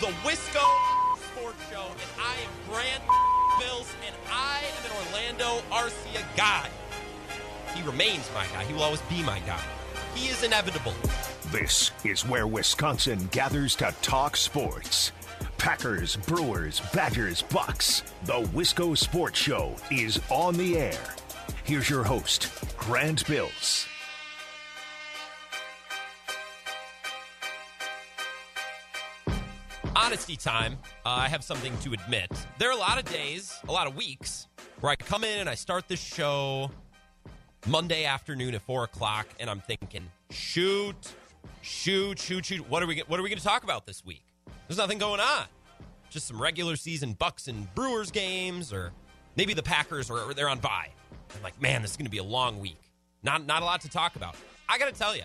the Wisco Sports Show, and I am Grant Bills, and I am an Orlando Arcia guy. He remains my guy. He will always be my guy. He is inevitable. This is where Wisconsin gathers to talk sports. Packers, Brewers, Badgers, Bucks. The Wisco Sports Show is on the air. Here's your host, Grant Bills. Honesty time. Uh, I have something to admit. There are a lot of days, a lot of weeks, where I come in and I start the show Monday afternoon at four o'clock, and I'm thinking, shoot, shoot, shoot, shoot. What are we? What are we going to talk about this week? There's nothing going on. Just some regular season Bucks and Brewers games, or maybe the Packers or they're on bye. I'm like, man, this is going to be a long week. Not not a lot to talk about. I got to tell you,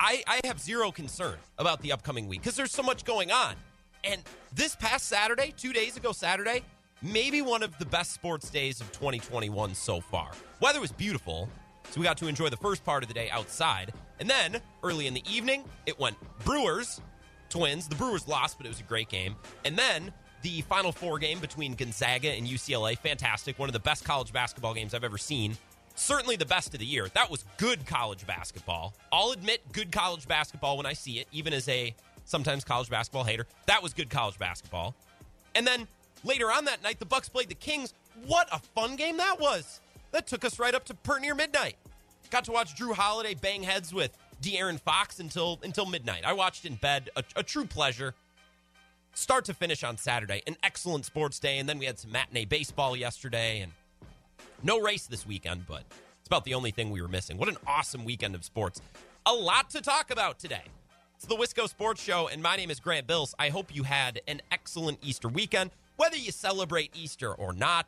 I, I have zero concern about the upcoming week because there's so much going on. And this past Saturday, two days ago Saturday, maybe one of the best sports days of 2021 so far. Weather was beautiful, so we got to enjoy the first part of the day outside. And then early in the evening, it went Brewers, Twins. The Brewers lost, but it was a great game. And then the Final Four game between Gonzaga and UCLA, fantastic. One of the best college basketball games I've ever seen. Certainly the best of the year. That was good college basketball. I'll admit good college basketball when I see it, even as a sometimes college basketball hater. That was good college basketball. And then later on that night, the Bucks played the Kings. What a fun game that was! That took us right up to pert near midnight. Got to watch Jrue Holiday bang heads with De'Aaron Fox until until midnight. I watched in bed, a, a true pleasure. Start to finish on Saturday, an excellent sports day, and then we had some matinee baseball yesterday, and no race this weekend, but it's about the only thing we were missing. What an awesome weekend of sports! A lot to talk about today. It's the Wisco Sports Show, and my name is Grant Bills. I hope you had an excellent Easter weekend. Whether you celebrate Easter or not,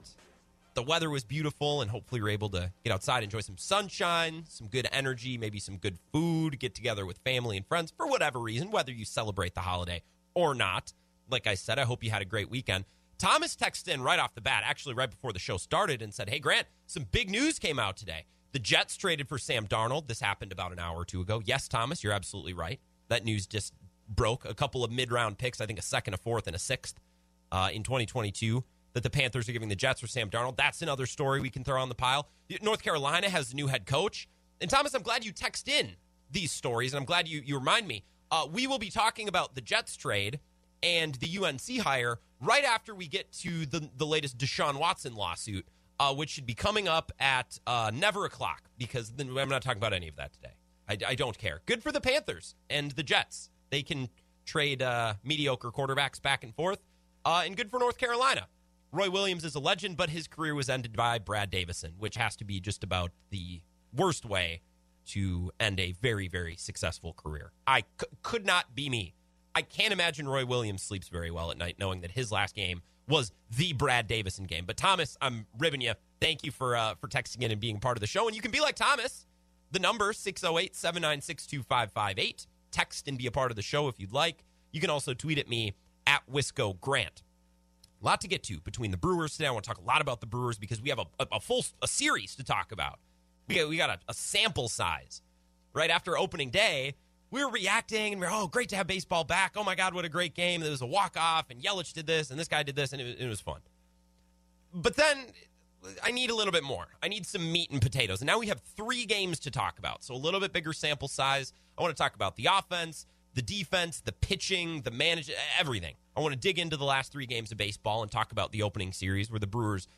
the weather was beautiful, and hopefully you're able to get outside, enjoy some sunshine, some good energy, maybe some good food, get together with family and friends for whatever reason, whether you celebrate the holiday or not. Like I said, I hope you had a great weekend. Thomas texted in right off the bat, actually right before the show started, and said, Hey, Grant, some big news came out today. The Jets traded for Sam Darnold. This happened about an hour or two ago. Yes, Thomas, you're absolutely right. That news just broke. A couple of mid round picks, I think a second, a fourth, and a sixth uh, in 2022 that the Panthers are giving the Jets for Sam Darnold. That's another story we can throw on the pile. North Carolina has a new head coach. And Thomas, I'm glad you text in these stories, and I'm glad you, you remind me. Uh, we will be talking about the Jets trade and the UNC hire right after we get to the, the latest Deshaun Watson lawsuit, uh, which should be coming up at uh, never o'clock because then I'm not talking about any of that today. I, I, don't care. Good for the Panthers and the Jets. They can trade uh, mediocre quarterbacks back and forth. Uh, and good for North Carolina. Roy Williams is a legend, but his career was ended by Brad Davison, which has to be just about the worst way to end a very, very successful career. I c- could not be me. I can't imagine Roy Williams sleeps very well at night knowing that his last game was the Brad Davison game. But Thomas, I'm ribbing you. Thank you for uh, for texting in and being part of the show. And you can be like Thomas. The number 608 796 2558. Text and be a part of the show if you'd like. You can also tweet at me at Wisco Grant. A lot to get to between the Brewers today. I want to talk a lot about the Brewers because we have a, a, a full a series to talk about. We got, we got a, a sample size. Right after opening day, we were reacting and we are oh, great to have baseball back. Oh my God, what a great game. There was a walk off, and Yelich did this, and this guy did this, and it, it was fun. But then I need a little bit more. I need some meat and potatoes. And now we have three games to talk about. So a little bit bigger sample size. I want to talk about the offense, the defense, the pitching, the manage everything. I want to dig into the last three games of baseball and talk about the opening series where the Brewers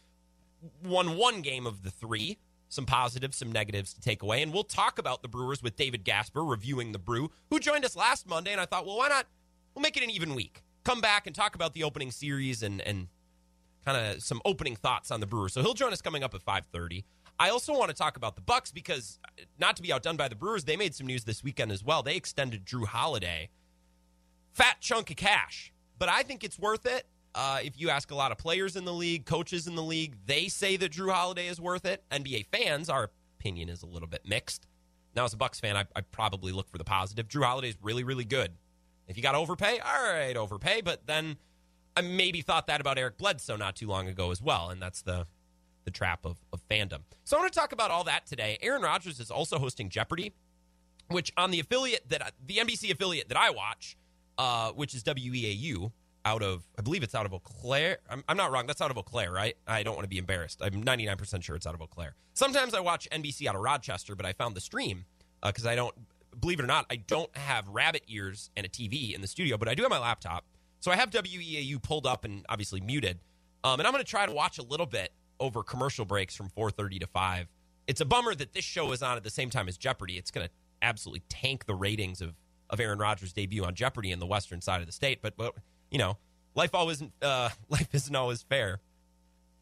won one game of the three. Some positives, some negatives to take away. And we'll talk about the Brewers with David Gasper reviewing the Brew, who joined us last Monday. And I thought, well, why not? We'll make it an even week. Come back and talk about the opening series and, and kind of some opening thoughts on the Brewers. So he'll join us coming up at 5:30. I also want to talk about the Bucks because not to be outdone by the Brewers, they made some news this weekend as well. They extended Jrue Holiday, fat chunk of cash, but I think it's worth it. Uh, if you ask a lot of players in the league, coaches in the league, they say that Jrue Holiday is worth it. NBA fans, our opinion is a little bit mixed. Now, as a Bucks fan, I, I probably look for the positive. Jrue Holiday is really, really good. If you got overpay, all right, overpay. But then I maybe thought that about Eric Bledsoe not too long ago as well, and that's the the trap of, of fandom. So I want to talk about all that today. Aaron Rodgers is also hosting Jeopardy, which on the affiliate that the NBC affiliate that I watch, uh, which is WEAU out of, I believe it's out of Eau Claire. I'm, I'm not wrong. That's out of Eau Claire, right? I don't want to be embarrassed. I'm 99% sure it's out of Eau Claire. Sometimes I watch NBC out of Rochester, but I found the stream because uh, I don't, believe it or not, I don't have rabbit ears and a TV in the studio, but I do have my laptop. So I have WEAU pulled up and obviously muted. Um, and I'm going to try to watch a little bit over commercial breaks from 4:30 to 5. It's a bummer that this show is on at the same time as Jeopardy. It's going to absolutely tank the ratings of of Aaron Rodgers' debut on Jeopardy in the western side of the state. But, but you know, life always uh, life isn't always fair.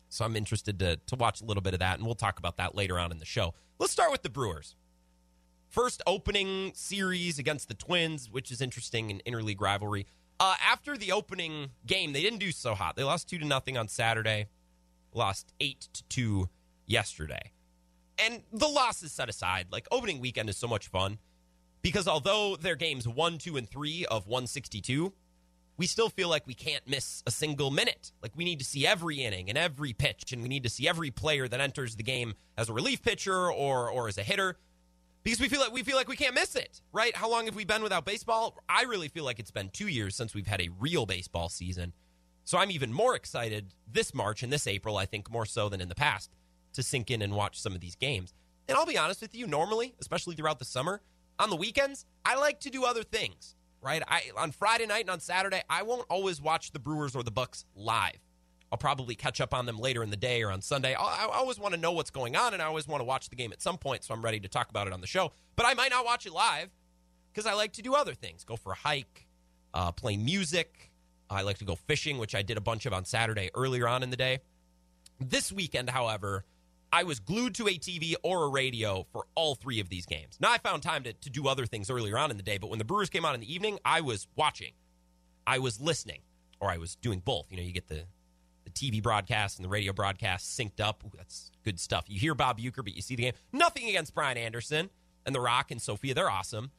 So I'm interested to to watch a little bit of that, and we'll talk about that later on in the show. Let's start with the Brewers. First opening series against the Twins, which is interesting in interleague rivalry. Uh, after the opening game, they didn't do so hot. They lost two to nothing on Saturday, lost eight to two yesterday, and the loss is set aside. Like opening weekend is so much fun because although their games one, two, and three of 162, we still feel like we can't miss a single minute. Like we need to see every inning and every pitch, and we need to see every player that enters the game as a relief pitcher or or as a hitter because we feel like we feel like we can't miss it, right? How long have we been without baseball? I really feel like it's been 2 years since we've had a real baseball season. So I'm even more excited this March and this April, I think more so than in the past, to sink in and watch some of these games. And I'll be honest with you, normally, especially throughout the summer, on the weekends, I like to do other things, right? I on Friday night and on Saturday, I won't always watch the Brewers or the Bucks live. I'll probably catch up on them later in the day or on Sunday. I, I always want to know what's going on, and I always want to watch the game at some point, so I'm ready to talk about it on the show. But I might not watch it live because I like to do other things go for a hike, uh, play music. I like to go fishing, which I did a bunch of on Saturday earlier on in the day. This weekend, however, I was glued to a TV or a radio for all three of these games. Now, I found time to, to do other things earlier on in the day, but when the Brewers came on in the evening, I was watching, I was listening, or I was doing both. You know, you get the the TV broadcast and the radio broadcast synced up. Ooh, that's good stuff. You hear Bob Uecker, but you see the game. Nothing against Brian Anderson and The Rock and Sophia. They're awesome.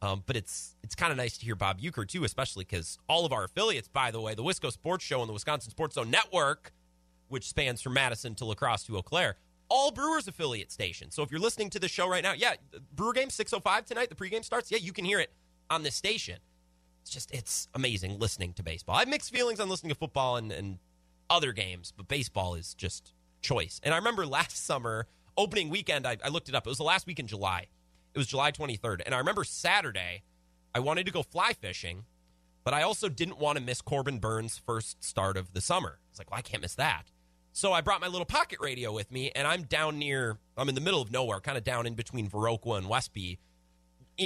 Um, but it's it's kind of nice to hear Bob Uecker, too, especially because all of our affiliates, by the way, the Wisco Sports Show and the Wisconsin Sports Zone Network, which spans from Madison to La Crosse to Eau Claire, all Brewers affiliate stations. So if you're listening to the show right now, yeah, Brewer game 605 tonight, the pregame starts. Yeah, you can hear it on this station. It's just, it's amazing listening to baseball. I have mixed feelings on listening to football and, and other games, but baseball is just choice. And I remember last summer, opening weekend, I, I, looked it up. It was the last week in July. It was July 23rd. And I remember Saturday, I wanted to go fly fishing, but I also didn't want to miss Corbin Burnes' first start of the summer. It's like, well, I can't miss that. So I brought my little pocket radio with me, and I'm down near, I'm in the middle of nowhere, kind of down in between Viroqua and Westby,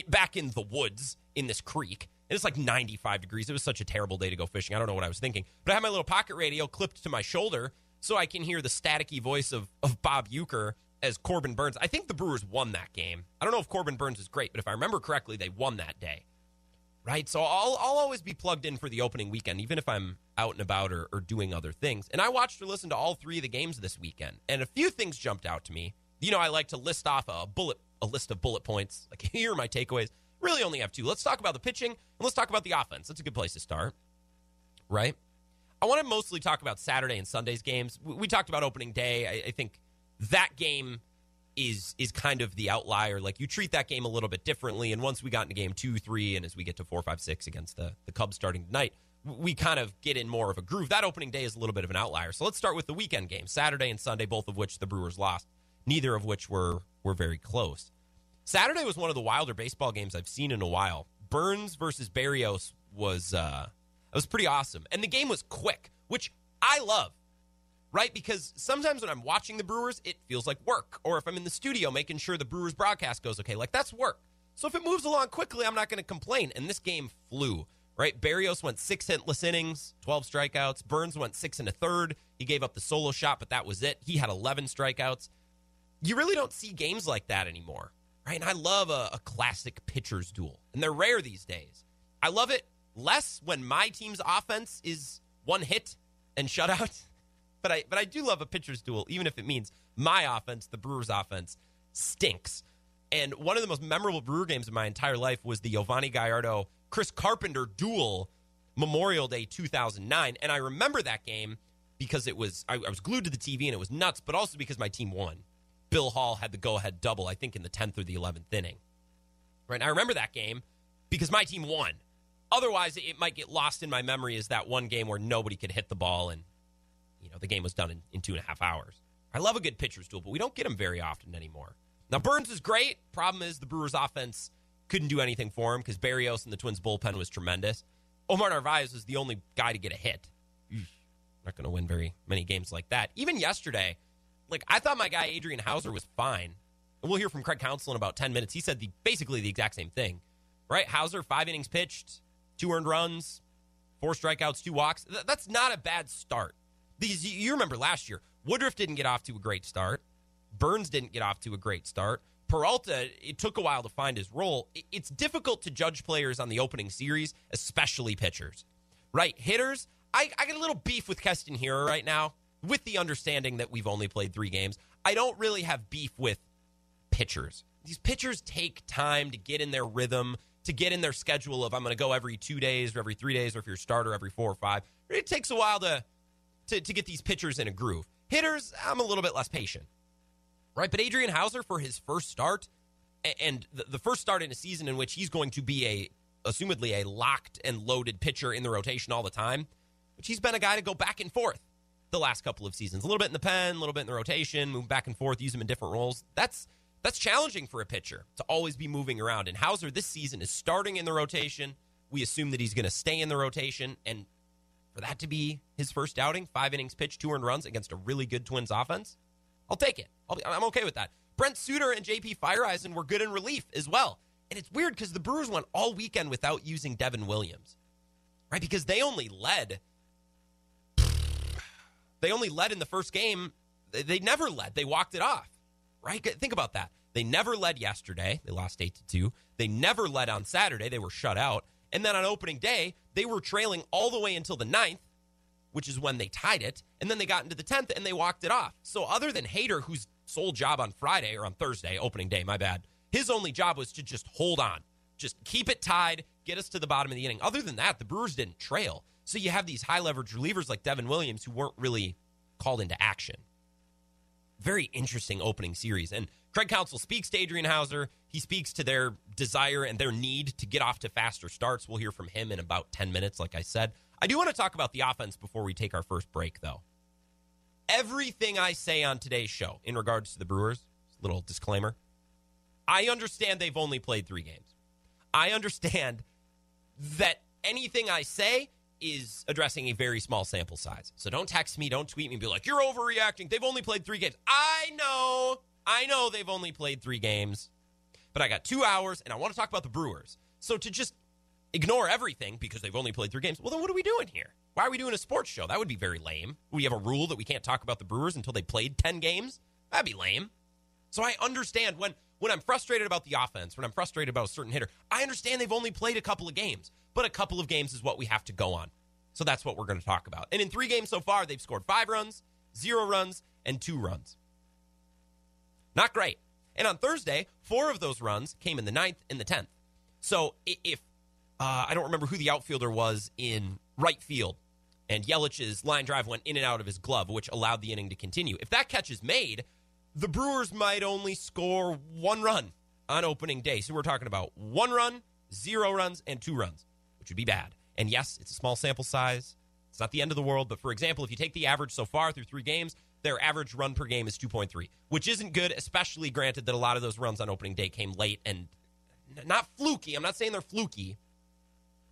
back in the woods in this creek. And it's like 95 degrees. It was such a terrible day to go fishing. I don't know what I was thinking. But I have my little pocket radio clipped to my shoulder so I can hear the staticky voice of, of Bob Uecker as Corbin Burnes. I think the Brewers won that game. I don't know if Corbin Burnes is great, but if I remember correctly, they won that day. Right? So I'll, I'll always be plugged in for the opening weekend, even if I'm out and about or, or doing other things. And I watched or listened to all three of the games this weekend. And a few things jumped out to me. You know, I like to list off a bullet a list of bullet points. Like here are my takeaways really only have two. Let's talk about the pitching and let's talk about the offense. That's a good place to start, right? I want to mostly talk about Saturday and Sunday's games. We talked about opening day. I, I think that game is is kind of the outlier. Like you treat that game a little bit differently. And once we got into game two, three, and as we get to four, five, six against the the Cubs starting tonight, we kind of get in more of a groove. That opening day is a little bit of an outlier. So let's start with the weekend games, Saturday and Sunday, both of which the Brewers lost. Neither of which were were very close. Saturday was one of the wilder baseball games I've seen in a while. Burnes versus Berrios was uh, it was pretty awesome, and the game was quick, which I love. Right, because sometimes when I'm watching the Brewers, it feels like work, or if I'm in the studio making sure the Brewers broadcast goes okay, like that's work. So if it moves along quickly, I'm not going to complain. And this game flew. Right, Berrios went six hitless innings, 12 strikeouts. Burnes went six and a third. He gave up the solo shot, but that was it. He had 11 strikeouts. You really don't see games like that anymore right? And I love a, a classic pitcher's duel, and they're rare these days. I love it less when my team's offense is one hit and shutout, but I but I do love a pitcher's duel, even if it means my offense, the Brewers' offense, stinks. And one of the most memorable Brewer games of my entire life was the Giovanni Gallardo Chris Carpenter duel, Memorial Day 2009, and I remember that game because it was I, I was glued to the TV and it was nuts, but also because my team won. Bill Hall had the go ahead double, I think in the 10th or the 11th inning. Right. And I remember that game because my team won. Otherwise, it might get lost in my memory as that one game where nobody could hit the ball and, you know, the game was done in, in two and a half hours. I love a good pitcher's duel, but we don't get them very often anymore. Now, Burnes is great. Problem is, the Brewers' offense couldn't do anything for him because Berrios and the Twins' bullpen was tremendous. Omar Narvaez was the only guy to get a hit. Not going to win very many games like that. Even yesterday, like I thought my guy Adrian Houser was fine. And we'll hear from Craig Counsell in about 10 minutes. He said the basically the exact same thing. Right? Houser, five innings pitched, two earned runs, four strikeouts, two walks. Th- that's not a bad start. These you remember last year, Woodruff didn't get off to a great start. Burnes didn't get off to a great start. Peralta, it took a while to find his role. It's difficult to judge players on the opening series, especially pitchers. Right? Hitters, I, I get a little beef with Keston Hiura right now, with the understanding that we've only played three games. I don't really have beef with pitchers. These pitchers take time to get in their rhythm, to get in their schedule of I'm going to go every two days or every three days, or if you're a starter, every four or five. It takes a while to, to, to get these pitchers in a groove. Hitters, I'm a little bit less patient. Right? But Adrian Houser, for his first start, and the, the first start in a season in which he's going to be a, assumedly, a locked and loaded pitcher in the rotation all the time, which he's been a guy to go back and forth the last couple of seasons. A little bit in the pen, a little bit in the rotation, move back and forth, use him in different roles. That's that's challenging for a pitcher to always be moving around. And Houser this season is starting in the rotation. We assume that he's going to stay in the rotation. And for that to be his first outing, five innings pitched, two earned runs against a really good Twins offense, I'll take it. i I'm okay with that. Brent Suter and JP Feyereisen were good in relief as well. And it's weird because the Brewers went all weekend without using Devin Williams, right? Because they only led. They only led in the first game. They never led. They walked it off right? Think about that. They never led yesterday. They lost 8 to 2. They never led on Saturday. They were shut out. And then on opening day, they were trailing all the way until the 9th, which is when they tied it. And then they got into the 10th and they walked it off. So, other than Hader, whose sole job on Friday or on Thursday, opening day, my bad, his only job was to just hold on, just keep it tied, get us to the bottom of the inning. Other than that, the Brewers didn't trail. So, you have these high leverage relievers like Devin Williams who weren't really called into action very interesting opening series. And Craig Counsell speaks to Adrian Houser. He speaks to their desire and their need to get off to faster starts. We'll hear from him in about 10 minutes, like I said. I do want to talk about the offense before we take our first break, though. Everything I say on today's show in regards to the Brewers, little disclaimer, I understand they've only played three games. I understand that anything I say is addressing a very small sample size. So don't text me, don't tweet me, be like, you're overreacting. They've only played three games. I know, I know they've only played three games, but I got two hours and I want to talk about the Brewers. So to just ignore everything because they've only played three games, well, then what are we doing here? Why are we doing a sports show? That would be very lame. We have a rule that we can't talk about the Brewers until they played 10 games? That'd be lame. So I understand when when I'm frustrated about the offense, when I'm frustrated about a certain hitter, I understand they've only played a couple of games but a couple of games is what we have to go on. So that's what we're going to talk about. And in three games so far, they've scored five runs, zero runs, and two runs. Not great. And on Thursday, four of those runs came in the ninth and the tenth. So if uh, I don't remember who the outfielder was in right field, and Yelich's line drive went in and out of his glove, which allowed the inning to continue. If that catch is made, the Brewers might only score one run on opening day. So we're talking about one run, zero runs, and two runs which would be bad. And yes, it's a small sample size. It's not the end of the world. But for example, if you take the average so far through three games, their average run per game is 2.3, which isn't good, especially granted that a lot of those runs on opening day came late and not fluky. I'm not saying they're fluky,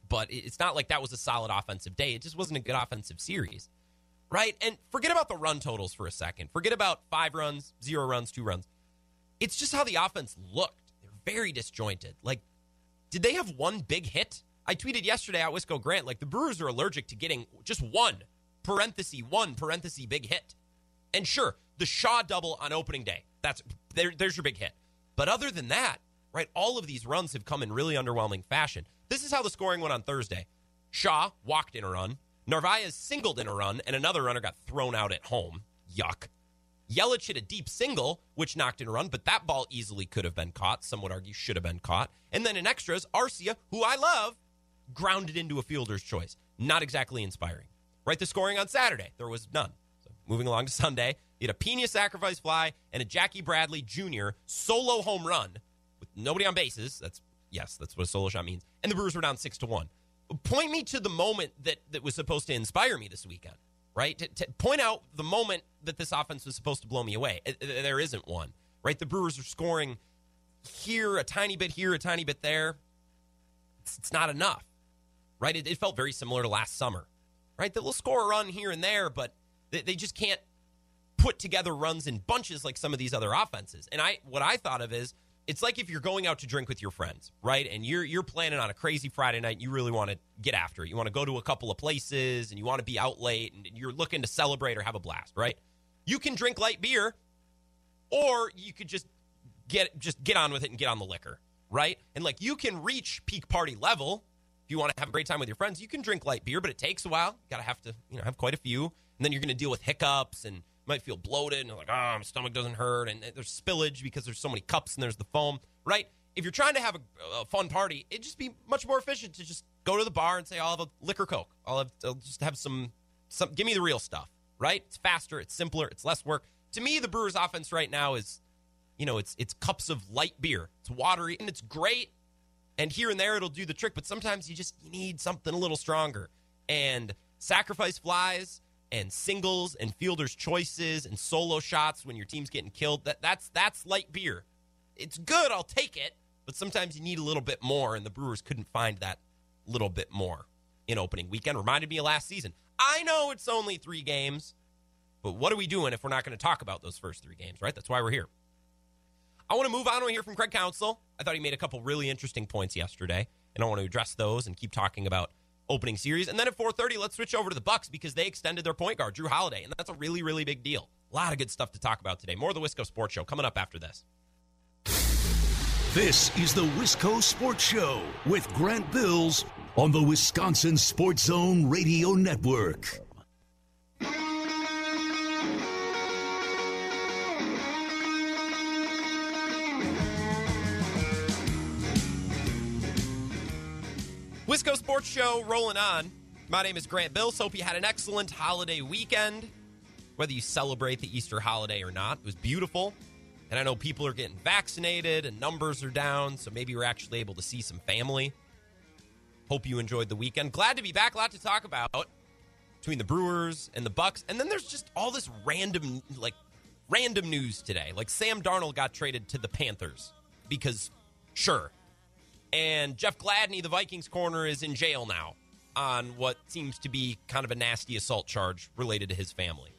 but it's not like that was a solid offensive day. It just wasn't a good offensive series, right? And forget about the run totals for a second. Forget about five runs, zero runs, two runs. It's just how the offense looked. They're very disjointed. Like, did they have one big hit? I tweeted yesterday at Wisco Grant, like the Brewers are allergic to getting just one parenthesis, one parenthesis big hit. And sure, the Shaw double on opening day. That's there, there's your big hit. But other than that, right, all of these runs have come in really underwhelming fashion. This is how the scoring went on Thursday. Shaw walked in a run. Narvaez singled in a run, and another runner got thrown out at home. Yuck. Yelich hit a deep single, which knocked in a run, but that ball easily could have been caught. Some would argue should have been caught. And then in extras, Arcia, who I love, grounded into a fielder's choice. Not exactly inspiring. Right, the scoring on Saturday, there was none. So moving along to Sunday, he had a Piña sacrifice fly and a Jackie Bradley Jr. solo home run with nobody on bases. That's yes, that's what a solo shot means. And the Brewers were down six to one. point me to the moment that that was supposed to inspire me this weekend, right? To, to point out the moment that this offense was supposed to blow me away. It, it, there isn't one, right? The Brewers are scoring here a tiny bit, here a tiny bit there. It's, it's not enough, right? It, it, felt very similar to last summer, right? They'll score a run here and there, but they, they just can't put together runs in bunches like some of these other offenses. And I, what I thought of is it's like if you're going out to drink with your friends, right? And you're you're planning on a crazy Friday night. And you really want to get after it. You want to go to a couple of places, and you want to be out late, and you're looking to celebrate or have a blast, right? You can drink light beer, or you could just get just get on with it and get on the liquor, right? And like you can reach peak party level you want to have a great time with your friends. You can drink light beer, but it takes a while. You gotta have to you know have quite a few, and then you're to deal with hiccups and might feel bloated and like, oh, my stomach doesn't hurt. And there's spillage because there's so many cups and there's the foam, right? If you're trying to have a, a fun party, it'd just be much more efficient to just go to the bar and say, I'll have a liquor Coke. I'll, have, I'll just have some, some, give me the real stuff, right? It's faster, it's simpler, it's less work. To me, the Brewers offense right now is, you know, it's, it's cups of light beer. It's watery and it's great. And here and there it'll do the trick, but sometimes you just need something a little stronger. And sacrifice flies and singles and fielders choices and solo shots when your team's getting killed that that's that's light beer. It's good i'll take it but sometimes you need a little bit more and the brewers couldn't find that little bit more in opening weekend. Reminded me of last season. I know it's only three games but what are we doing if we're not going to talk about those first three games right? That's why we're here i want to move on to hear from craig Counsell. i thought he made a couple really interesting points yesterday and i want to address those and keep talking about opening series. And then at 4:30, let's switch over to the Bucks because they extended their point guard, Jrue Holiday, and that's a really, really big deal. A lot of good stuff to talk about today. More of the Wisco Sports Show coming up after this. This is the Wisco Sports Show with Grant Bills on the Wisconsin Sports Zone Radio Network. Wisco Sports Show rolling on. My name is Grant Bills. Hope you had an excellent holiday weekend. Whether you celebrate the Easter holiday or not, it was beautiful. And I know people are getting vaccinated and numbers are down, so maybe we're actually able to see some family. Hope you enjoyed the weekend. Glad to be back. A lot to talk about between the Brewers and the Bucks. And then there's just all this random, like, random news today. Like Sam Darnold got traded to the Panthers because, sure, and Jeff Gladney, the Vikings corner, is in jail now on what seems to be kind of a nasty assault charge related to his family.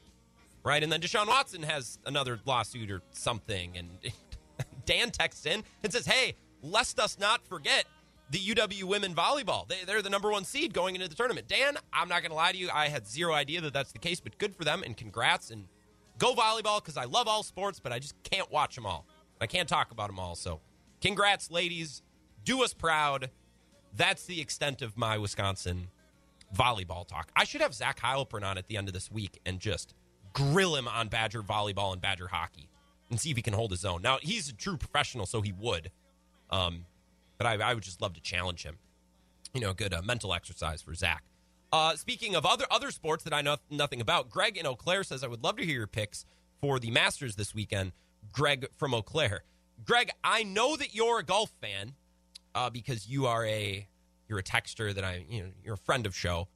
Right? And then Deshaun Watson has another lawsuit or something. And Dan texts in and says, Hey, lest us not forget the UW women volleyball. They, they're the number one seed going into the tournament. Dan, I'm not going to lie to you. I had zero idea that that's the case, but good for them and congrats. And go volleyball because I love all sports, but I just can't watch them all. I can't talk about them all. So congrats, ladies do us proud. That's the extent of my Wisconsin volleyball talk. I should have Zach Heilprin on at the end of this week and just grill him on Badger volleyball and Badger hockey and see if he can hold his own. Now, he's a true professional, so he would. Um, but I, I, would just love to challenge him. You know, good uh, mental exercise for Zach. Uh, speaking of other other sports that I know nothing about, Greg in Eau Claire says I would love to hear your picks for the Masters this weekend. Greg from Eau Claire. Greg, I know that you're a golf fan uh, because you are a you're a texter that I you know you're a friend of show.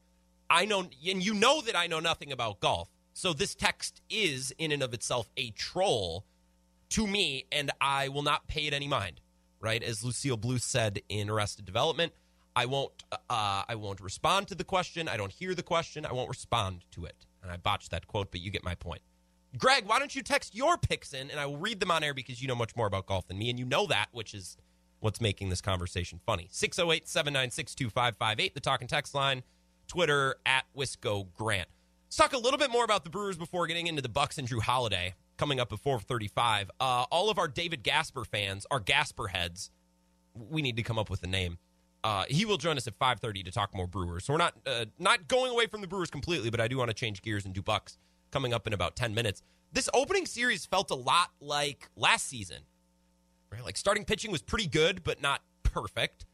I know and you know that I know nothing about golf. So this text is in and of itself a troll to me, and I will not pay it any mind. Right, as Lucille Bluth said in Arrested Development, I won't uh, I won't respond to the question. I don't hear the question. I won't respond to it. And I botched that quote, but you get my point. Greg, why don't you text your picks in, and I will read them on air because you know much more about golf than me, and you know that, which is what's making this conversation funny. 608 796 2558, the talk and text line, Twitter at Wisco Grant. Let's talk a little bit more about the Brewers before getting into the Bucks and Jrue Holiday coming up at 435. Uh, all of our David Gasper fans, our Gasper heads, we need to come up with a name. Uh, he will join us at 5:30 to talk more Brewers. So we're not uh, not going away from the Brewers completely, but I do want to change gears and do Bucks coming up in about 10 minutes. This opening series felt a lot like last season Right? Like starting pitching was pretty good, but not perfect.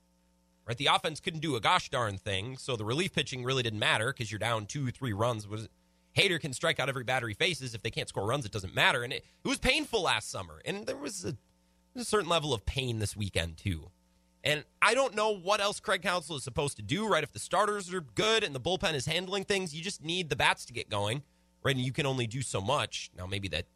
Right? The offense couldn't do a gosh darn thing, so the relief pitching really didn't matter because you're down two, three runs. Was Hader can strike out every batter he faces. If they can't score runs, it doesn't matter. And it, it was painful last summer, and there was a, a certain level of pain this weekend too. And I don't know what else Craig Counsell is supposed to do, right? If the starters are good and the bullpen is handling things, you just need the bats to get going, right? And you can only do so much. Now, maybe that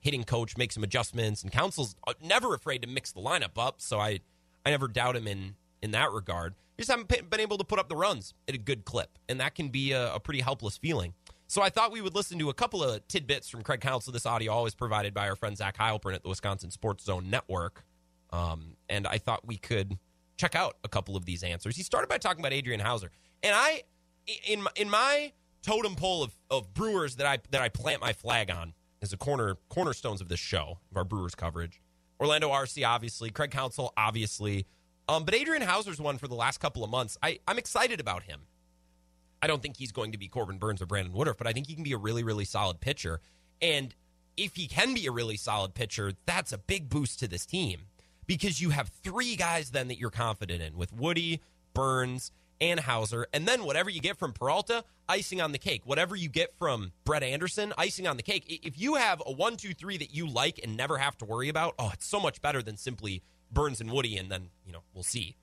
hitting coach makes some adjustments, and Counsell's uh, never afraid to mix the lineup up. So I, I never doubt him in in that regard. Just haven't been able to put up the runs at a good clip, and that can be a, a pretty helpless feeling. So I thought we would listen to a couple of tidbits from Craig Counsell. This audio always provided by our friend Zach Heilprin at the Wisconsin Sports Zone Network. Um, and I thought we could check out a couple of these answers. He started by talking about Adrian Houser, and I, in in my totem pole of, of Brewers that I that I plant my flag on as a corner cornerstones of this show of our Brewers coverage. Orlando Arcia, obviously, Craig Counsell, obviously, um, but Adrian Houser's one for the last couple of months. I, I'm excited about him. I don't think he's going to be Corbin Burnes or Brandon Woodruff, but I think he can be a really, really solid pitcher. And if he can be a really solid pitcher, that's a big boost to this team because you have three guys then that you're confident in with Woody, Burnes, and Houser. And then whatever you get from Peralta, icing on the cake. Whatever you get from Brett Anderson, icing on the cake. If you have a one, two, three that you like and never have to worry about, oh, it's so much better than simply Burnes and Woody, and then, you know, we'll see.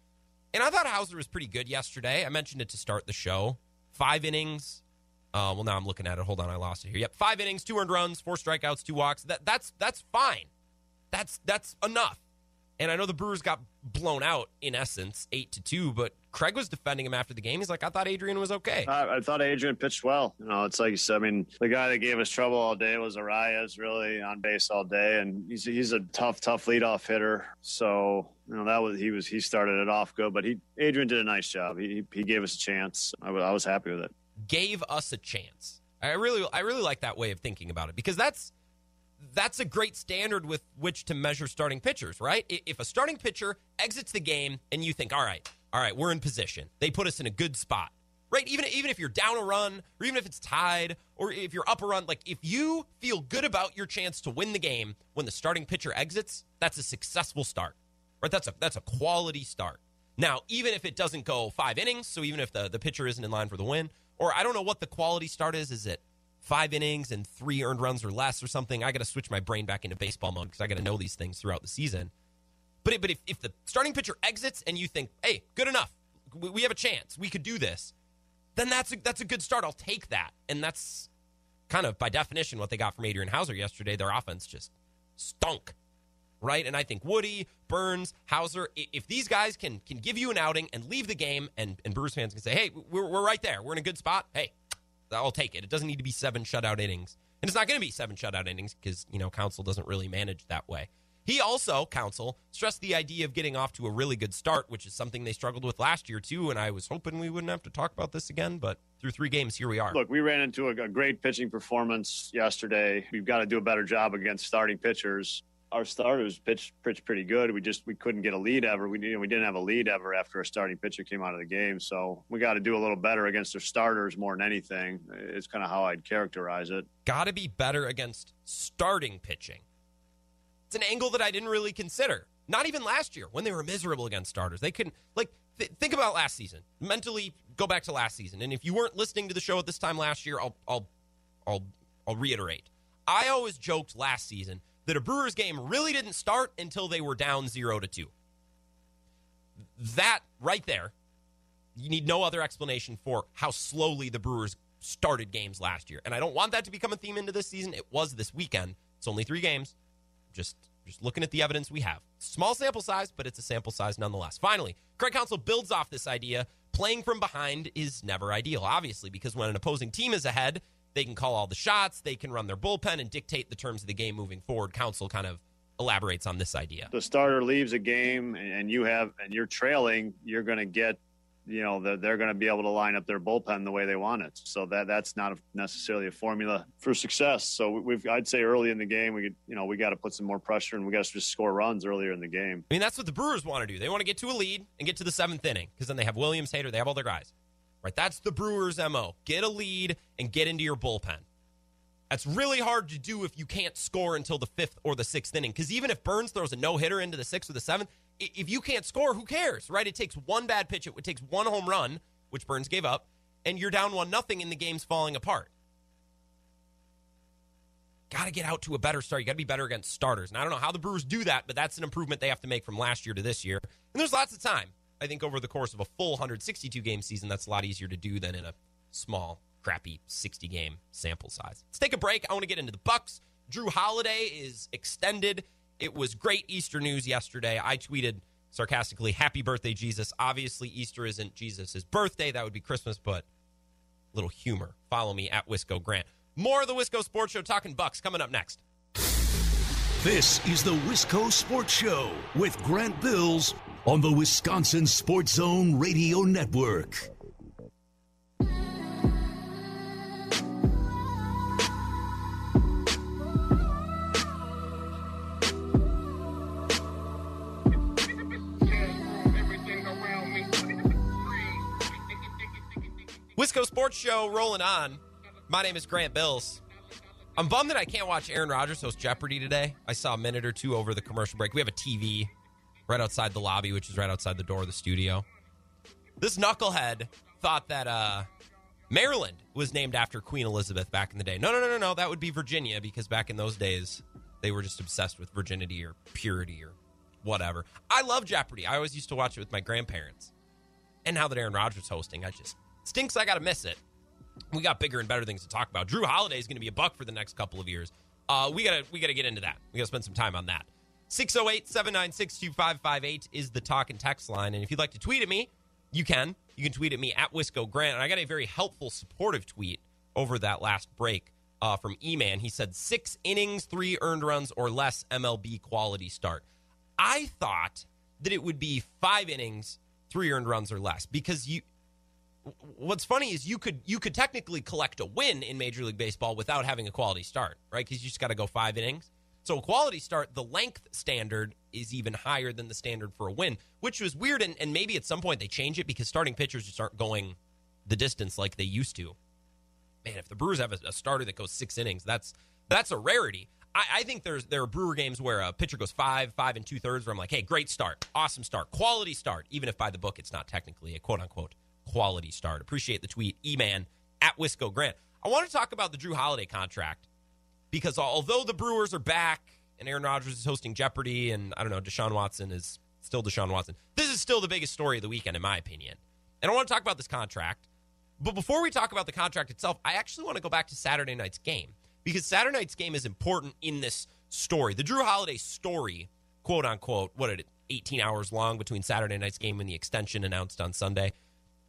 And I thought Houser was pretty good yesterday. I mentioned it to start the show five innings. Uh, well, now I'm looking at it. Hold on, I lost it here. Yep, five innings, two earned runs, four strikeouts, two walks. That that's that's fine. That's that's enough. And I know the Brewers got blown out in essence, eight to two. But Craig was defending him after the game. He's like, I thought Adrian was okay. I, I thought Adrian pitched well. You know, it's like you said. I mean, the guy that gave us trouble all day was Arraez, really on base all day, and he's he's a tough, tough leadoff hitter. So you know that was he was he started it off good, but he Adrian did a nice job. He he gave us a chance. I, I was happy with it. Gave us a chance. I really I really like that way of thinking about it because that's that's a great standard with which to measure starting pitchers, right? If a starting pitcher exits the game and you think, all right, all right, we're in position, they put us in a good spot, right? Even, even if you're down a run, or even if it's tied, or if you're up a run, like if you feel good about your chance to win the game when the starting pitcher exits, that's a successful start, right? That's a, that's a quality start. Now, even if it doesn't go five innings, so even if the, the pitcher isn't in line for the win, or I don't know what the quality start is, is it five innings and three earned runs or less or something. I got to switch my brain back into baseball mode because I got to know these things throughout the season. But it, but if, if the starting pitcher exits and you think, hey, good enough, we, we have a chance, we could do this, then that's a, that's a good start. I'll take that. And that's kind of by definition what they got from Adrian Houser yesterday. Their offense just stunk, right? And I think Woody, Burnes, Houser, if these guys can can give you an outing and leave the game, and, and Brewers fans can say, hey, we're, we're right there, we're in a good spot. Hey, I'll take it. It doesn't need to be seven shutout innings. And it's not going to be seven shutout innings because, you know, Counsell doesn't really manage that way. He also, Counsell, stressed the idea of getting off to a really good start, which is something they struggled with last year, too. And I was hoping we wouldn't have to talk about this again, but through three games, here we are. Look, we ran into a, a great pitching performance yesterday. We've got to do a better job against starting pitchers our starters pitched pitched pretty good. We just we couldn't get a lead ever. We we didn't have a lead ever after a starting pitcher came out of the game. So we got to do a little better against their starters more than anything. It's kind of how I'd characterize it. Got to be better against starting pitching. It's an angle that I didn't really consider. Not even last year when they were miserable against starters. They couldn't like th- think about last season. Mentally go back to last season. And if you weren't listening to the show at this time last year, I'll I'll I'll I'll reiterate. I always joked last season that a Brewers game really didn't start until they were down 0 to 2. That right there, you need no other explanation for how slowly the Brewers started games last year. And I don't want that to become a theme into this season. It was this weekend. It's only 3 games. Just just looking at the evidence we have. Small sample size, but it's a sample size nonetheless. Finally, Craig Counsell builds off this idea. Playing from behind is never ideal, obviously, because when an opposing team is ahead, they can call all the shots. They can run their bullpen and dictate the terms of the game moving forward. Council kind of elaborates on this idea. The starter leaves a game and you have and you're trailing, you're going to get you know they're, they're going to be able to line up their bullpen the way they want it so that that's not a, necessarily a formula for success so we've i'd say early in the game we could you know we got to put some more pressure and we got to just score runs earlier in the game i mean that's what the brewers want to do they want to get to a lead and get to the seventh inning because then they have williams hader they have all their guys right? That's the Brewers' MO. Get a lead and get into your bullpen. That's really hard to do if you can't score until the fifth or the sixth inning. Because even if Burnes throws a no hitter into the sixth or the seventh, if you can't score, who cares, right? It takes one bad pitch, it takes one home run, which Burnes gave up, and you're down one nothing, and the game's falling apart. got to get out to a better start. You got to be better against starters. And I don't know how the Brewers do that, but that's an improvement they have to make from last year to this year. And there's lots of time. I think over the course of a full 162 game season, that's a lot easier to do than in a small, crappy 60 game sample size. Let's take a break. I want to get into the Bucks. Jrue Holiday is extended. It was great Easter news yesterday. I tweeted sarcastically, "Happy birthday, Jesus." Obviously, Easter isn't Jesus' birthday. That would be Christmas, but little humor. Follow me at Wisco Grant. More of the Wisco Sports Show talking Bucks coming up next. This is the Wisco Sports Show with Grant Bills on the Wisconsin Sports Zone Radio Network. Wisco Sports Show rolling on. My name is Grant Bills. I'm bummed that I can't watch Aaron Rodgers host Jeopardy today. I saw a minute or two over the commercial break. We have a TV right outside the lobby, which is right outside the door of the studio. This knucklehead thought that uh, Maryland was named after Queen Elizabeth back in the day. No, no, no, no, no. That would be Virginia because back in those days, they were just obsessed with virginity or purity or whatever. I love Jeopardy. I always used to watch it with my grandparents. And now that Aaron Rodgers is hosting, I just stinks I got to miss it. We got bigger and better things to talk about. Jrue Holiday is going to be a buck for the next couple of years. Uh, we gotta we gotta get into that. We gotta spend some time on that. 608-796-2558 is the talk and text line. And if you'd like to tweet at me, you can. You can tweet at me at Wisco Grant. And I got a very helpful, supportive tweet over that last break uh, from E-Man. He said, six innings, three earned runs or less MLB quality start. I thought that it would be five innings, three earned runs or less because you what's funny is you could you could technically collect a win in Major League Baseball without having a quality start, right? Because you just got to go five innings. So a quality start, the length standard is even higher than the standard for a win, which was weird. And, and maybe at some point they change it because starting pitchers just aren't going the distance like they used to. Man, if the Brewers have a, a starter that goes six innings, that's that's a rarity. I, I, think there's there are Brewer games where a pitcher goes five, five and two thirds, where I'm like, hey, great start, awesome start, quality start, even if by the book it's not technically a quote unquote quality start. Appreciate the tweet, E-Man at Wisco Grant. I want to talk about the Jrue Holiday contract because although the Brewers are back and Aaron Rodgers is hosting Jeopardy and I don't know, Deshaun Watson is still Deshaun Watson, this is still the biggest story of the weekend, in my opinion. And I want to talk about this contract. But before we talk about the contract itself, I actually want to go back to Saturday night's game because Saturday night's game is important in this story. The Jrue Holiday story, quote unquote, what did it, 18 hours long between Saturday night's game and the extension announced on Sunday.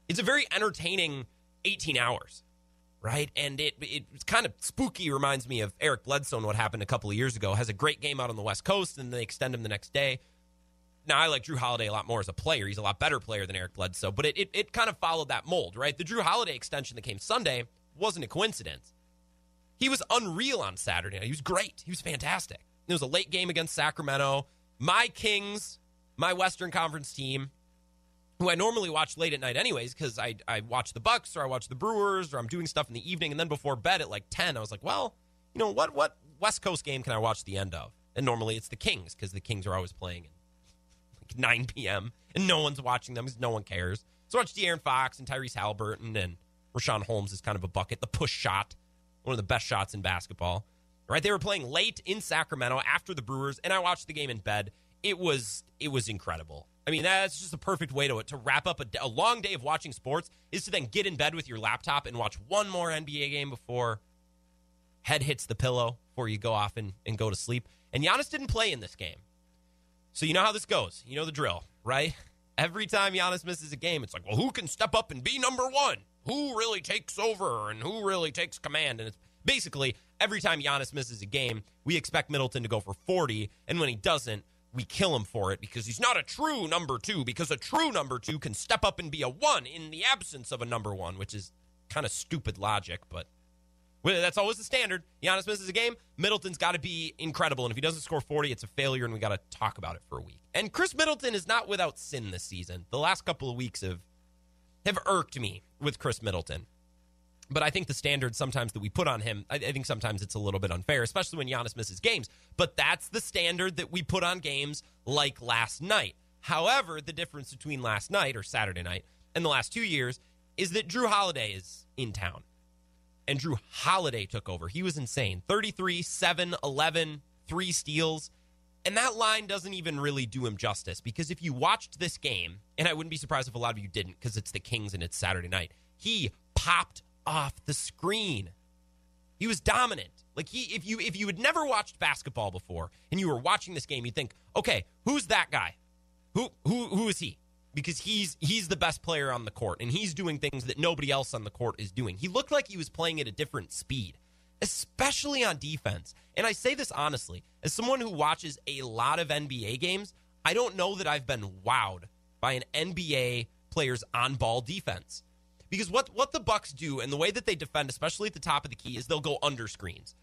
It's a very entertaining 18 hours, right? And it it's kind of spooky. Reminds me of Eric Bledsoe what happened a couple of years ago. Has a great game out on the West Coast, and they extend him the next day. Now I like Jrue Holiday a lot more as a player. He's a lot better player than Eric Bledsoe, but it, it, it kind of followed that mold, right? The Jrue Holiday extension that came Sunday wasn't a coincidence. He was unreal on Saturday. He was great. He was fantastic. It was a late game against Sacramento. My Kings, my Western Conference team, who I normally watch late at night anyways, because I, I watch the Bucks or I watch the Brewers or I'm doing stuff in the evening. And then before bed at like 10, I was like, well, you know, what, what West Coast game can I watch the end of? And normally it's the Kings because the Kings are always playing at like 9 p.m. and no one's watching them because no one cares. So I watch De'Aaron Fox and Tyrese Haliburton and Richaun Holmes is kind of a bucket, the push shot, one of the best shots in basketball. Right? They were playing late in Sacramento after the Brewers, and I watched the game in bed. It was it was incredible. I mean, that's just a perfect way to to wrap up a, a, long day of watching sports is to then get in bed with your laptop and watch one more NBA game before head hits the pillow before you go off and, and go to sleep. And Giannis didn't play in this game. So you know how this goes. You know the drill, right? Every time Giannis misses a game, it's like, well, who can step up and be number one? Who really takes over and who really takes command? And it's basically every time Giannis misses a game, we expect Middleton to go for 40. And when he doesn't, we kill him for it because he's not a true number two, because a true number two can step up and be a one in the absence of a number one, which is kind of stupid logic, but that's always the standard. Giannis misses a game, Middleton's got to be incredible. And if he doesn't score 40, it's a failure, and we got to talk about it for a week. And Khris Middleton is not without sin this season. The last couple of weeks have, have irked me with Khris Middleton. But I think the standard sometimes that we put on him, I, I, think sometimes it's a little bit unfair, especially when Giannis misses games. But that's the standard that we put on games like last night. However, the difference between last night or Saturday night and the last two years is that Jrue Holiday is in town. and Jrue Holiday took over. He was insane 33, 7, 11, three steals. And that line doesn't even really do him justice because if you watched this game, and I wouldn't be surprised if a lot of you didn't because it's the Kings and it's Saturday night, he popped off the screen. He was dominant. Like he if you if you had never watched basketball before and you were watching this game, you'd think, "Okay, who's that guy? Who who who is he?" Because he's he's the best player on the court and he's doing things that nobody else on the court is doing. He looked like he was playing at a different speed, especially on defense. And I say this honestly, as someone who watches a lot of NBA games, I don't know that I've been wowed by an NBA player's on-ball defense. Because what what the Bucks do and the way that they defend, especially at the top of the key, is they'll go under screens,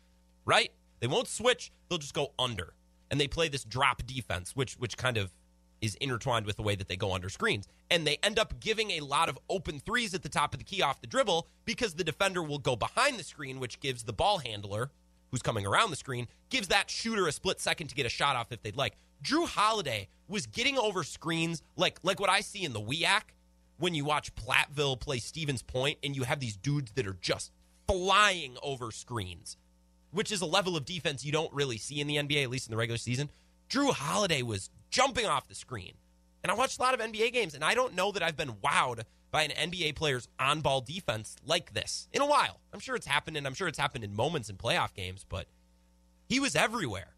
right? They won't switch; they'll just go under, and they play this drop defense, which which kind of is intertwined with the way that they go under screens, and they end up giving a lot of open threes at the top of the key off the dribble because the defender will go behind the screen, which gives the ball handler who's coming around the screen gives that shooter a split second to get a shot off if they'd like. Jrue Holiday was getting over screens like like what I see in the WEAC when you watch Platteville play Stevens Point and you have these dudes that are just flying over screens, which is a level of defense you don't really see in the NBA, at least in the regular season. Jrue Holiday was jumping off the screen. And I watched a lot of NBA games, and I don't know that I've been wowed by an NBA player's on ball defense like this in a while. I'm sure it's happened, and I'm sure it's happened in moments in playoff games, but he was everywhere.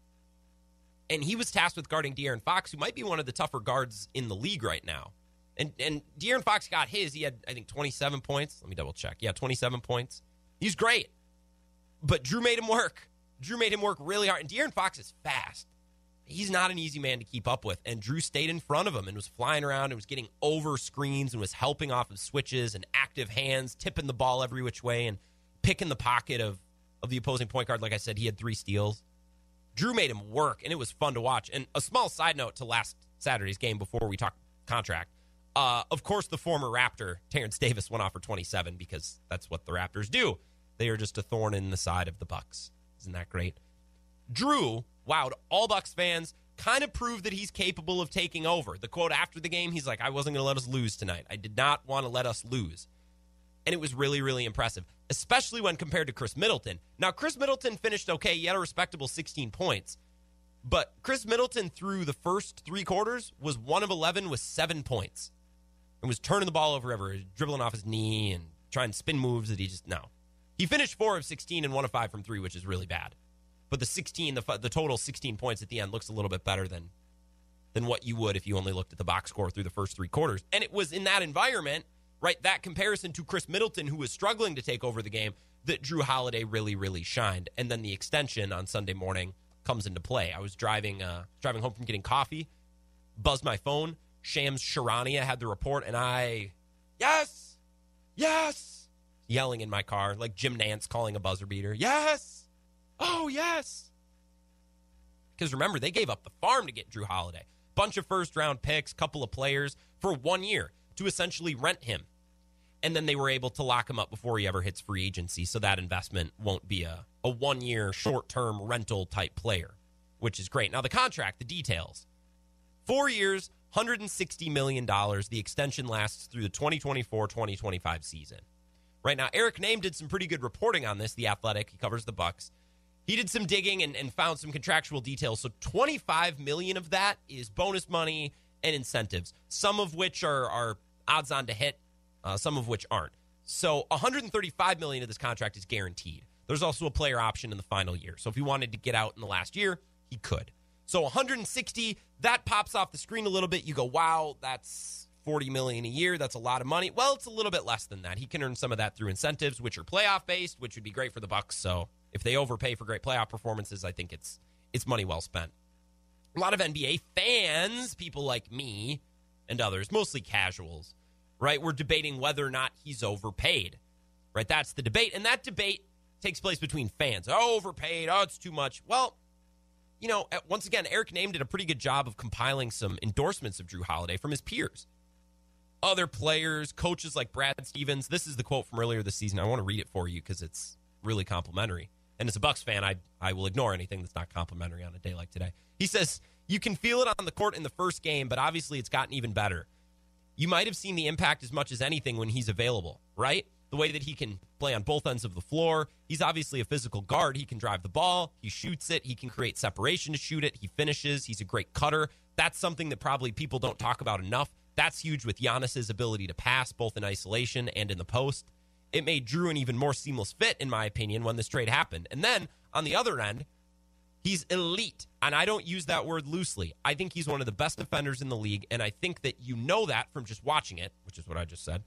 And he was tasked with guarding De'Aaron Fox, who might be one of the tougher guards in the league right now. And and De'Aaron Fox got his. He had I think 27 points. Let me double check. Yeah, 27 points. He's great. But Jrue made him work. Jrue made him work really hard. And De'Aaron Fox is fast. He's not an easy man to keep up with. And Jrue stayed in front of him and was flying around and was getting over screens and was helping off of switches and active hands, tipping the ball every which way and picking the pocket of, of the opposing point guard. Like I said, he had three steals. Jrue made him work, and it was fun to watch. And a small side note to last Saturday's game before we talk contract. Uh, of course, the former Raptor, Terence Davis, went off for 27 because that's what the Raptors do. They are just a thorn in the side of the Bucks. Isn't that great? Jrue wowed all Bucks fans, kind of proved that he's capable of taking over. The quote after the game, he's like, I wasn't going to let us lose tonight. I did not want to let us lose. And it was really, really impressive, especially when compared to Khris Middleton. Now, Khris Middleton finished okay. He had a respectable 16 points. But Khris Middleton, through the first three quarters, was one of 11 with seven points and was turning the ball over ever, dribbling off his knee and trying spin moves that he just no. He finished four of 16 and one of five from three, which is really bad. But the 16, the the total 16 points at the end looks a little bit better than than what you would if you only looked at the box score through the first three quarters. And it was in that environment, right? That comparison to Khris Middleton, who was struggling to take over the game, that Jrue Holiday really, really shined. And then the extension on Sunday morning comes into play. I was driving uh, driving home from getting coffee, buzzed my phone. Shams Charania had the report, and I, yes, yes, yelling in my car like Jim Nantz calling a buzzer beater. Yes, oh yes. Because remember, they gave up the farm to get Jrue Holiday. Bunch of first round picks, couple of players for one year to essentially rent him. And then they were able to lock him up before he ever hits free agency. So that investment won't be a, a one year short term rental type player, which is great. Now, the contract, the details four years, $160 million. The extension lasts through the 2024 2025 season. Right now, Eric Nehm did some pretty good reporting on this. The Athletic, he covers the Bucks. He did some digging and, and found some contractual details. So 25 million of that is bonus money and incentives, some of which are, are odds on to hit, uh, some of which aren't. So 135 million of this contract is guaranteed. There's also a player option in the final year. So if he wanted to get out in the last year, he could. So 160, that pops off the screen a little bit. You go, wow, that's 40 million a year. That's a lot of money. Well, it's a little bit less than that. He can earn some of that through incentives, which are playoff based, which would be great for the Bucks. So if they overpay for great playoff performances, I think it's it's money well spent. A lot of NBA fans, people like me and others, mostly casuals, right? We're debating whether or not he's overpaid. Right? That's the debate. And that debate takes place between fans. Oh, overpaid. Oh, it's too much. Well, you know, once again, Eric Nehm did a pretty good job of compiling some endorsements of Jrue Holiday from his peers. Other players, coaches like Brad Stevens. This is the quote from earlier this season. I want to read it for you because it's really complimentary. And as a Bucks fan, I I will ignore anything that's not complimentary on a day like today. He says, "You can feel it on the court in the first game, but obviously it's gotten even better. You might have seen the impact as much as anything when he's available, right? The way that he can play on both ends of the floor. He's obviously a physical guard. He can drive the ball, he shoots it, he can create separation to shoot it, he finishes, he's a great cutter. That's something that probably people don't talk about enough. That's huge with Giannis's ability to pass both in isolation and in the post. It made Jrue an even more seamless fit, in my opinion, when this trade happened. And then on the other end, he's elite. And I don't use that word loosely. I think he's one of the best defenders in the league. And I think that you know that from just watching it, which is what I just said.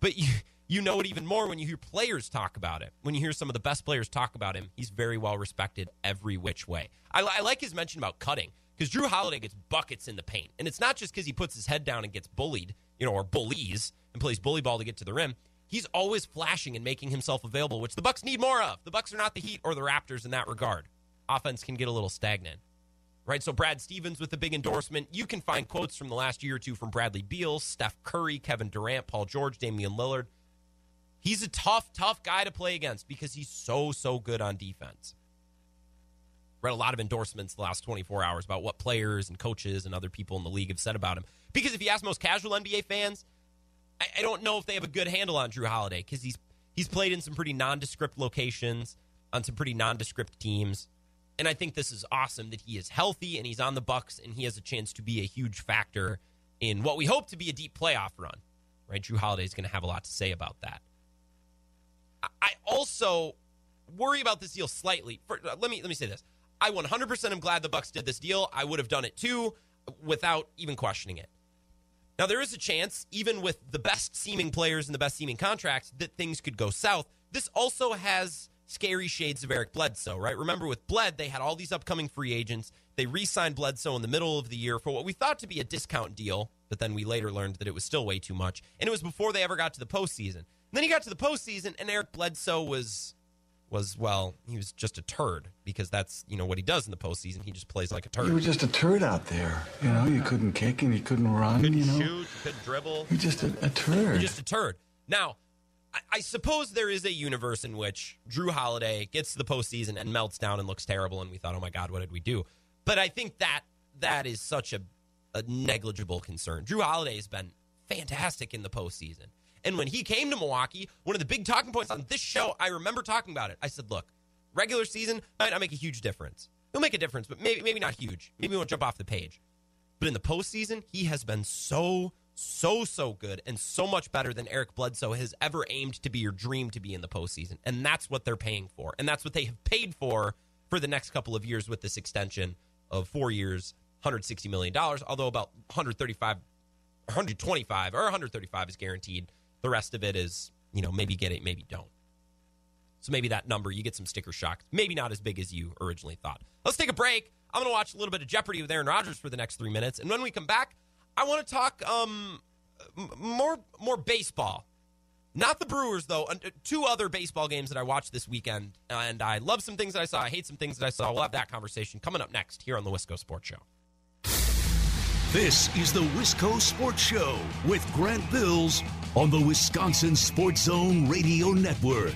But you, you know it even more when you hear players talk about it. When you hear some of the best players talk about him, he's very well respected every which way. I, I like his mention about cutting because Jrue Holiday gets buckets in the paint. And it's not just because he puts his head down and gets bullied, you know, or bullies and plays bully ball to get to the rim. He's always flashing and making himself available, which the Bucks need more of. The Bucks are not the Heat or the Raptors in that regard. Offense can get a little stagnant. Right, so Brad Stevens with the big endorsement. You can find quotes from the last year or two from Bradley Beal, Steph Curry, Kevin Durant, Paul George, Damian Lillard. He's a tough, tough guy to play against because he's so, so good on defense. Read a lot of endorsements the last 24 hours about what players and coaches and other people in the league have said about him. Because if you ask most casual NBA fans, I, I don't know if they have a good handle on Jrue Holiday because he's he's played in some pretty nondescript locations on some pretty nondescript teams. And I think this is awesome that he is healthy and he's on the Bucks and he has a chance to be a huge factor in what we hope to be a deep playoff run. Right? Jrue Holiday is going to have a lot to say about that. I also worry about this deal slightly. For, uh, let me let me say this. I 100% am glad the Bucks did this deal. I would have done it too without even questioning it. Now there is a chance even with the best seeming players and the best seeming contracts that things could go south. This also has scary shades of Eric Bledsoe, right? Remember with Bled, they had all these upcoming free agents. They re-signed Bledsoe in the middle of the year for what we thought to be a discount deal, but then we later learned that it was still way too much. And it was before they ever got to the postseason. And then he got to the postseason, and Eric Bledsoe was was well, he was just a turd because that's you know what he does in the postseason. He just plays like a turd. You were just a turd out there. You know, you couldn't kick and you couldn't run. Couldn't you know, shoot, couldn't dribble. You're just a, a turd. You're just a turd. Now, I, I suppose there is a universe in which Jrue Holiday gets to the postseason and melts down and looks terrible, and we thought, oh my god, what did we do? But I think that that is such a, a negligible concern. Jrue Holiday has been fantastic in the postseason. And when he came to Milwaukee, one of the big talking points on this show, I remember talking about it. I said, look, regular season might not make a huge difference. He'll make a difference, but maybe maybe not huge. Maybe he won't jump off the page. But in the postseason, he has been so, so, so good and so much better than Eric Bledsoe has ever aimed to be your dream to be in the postseason. And that's what they're paying for. And that's what they have paid for for the next couple of years with this extension of four years, $160 million, although about 135 125 or 135 is guaranteed the rest of it is, you know, maybe get it, maybe don't. So maybe that number, you get some sticker shock. Maybe not as big as you originally thought. Let's take a break. I'm going to watch a little bit of Jeopardy with Aaron Rodgers for the next three minutes. And when we come back, I want to talk um, more, more baseball. Not the Brewers, though. Two other baseball games that I watched this weekend. And I love some things that I saw. I hate some things that I saw. We'll have that conversation coming up next here on the Wisco Sports Show. This is the Wisco Sports Show with Grant Bills on the Wisconsin Sports Zone Radio Network.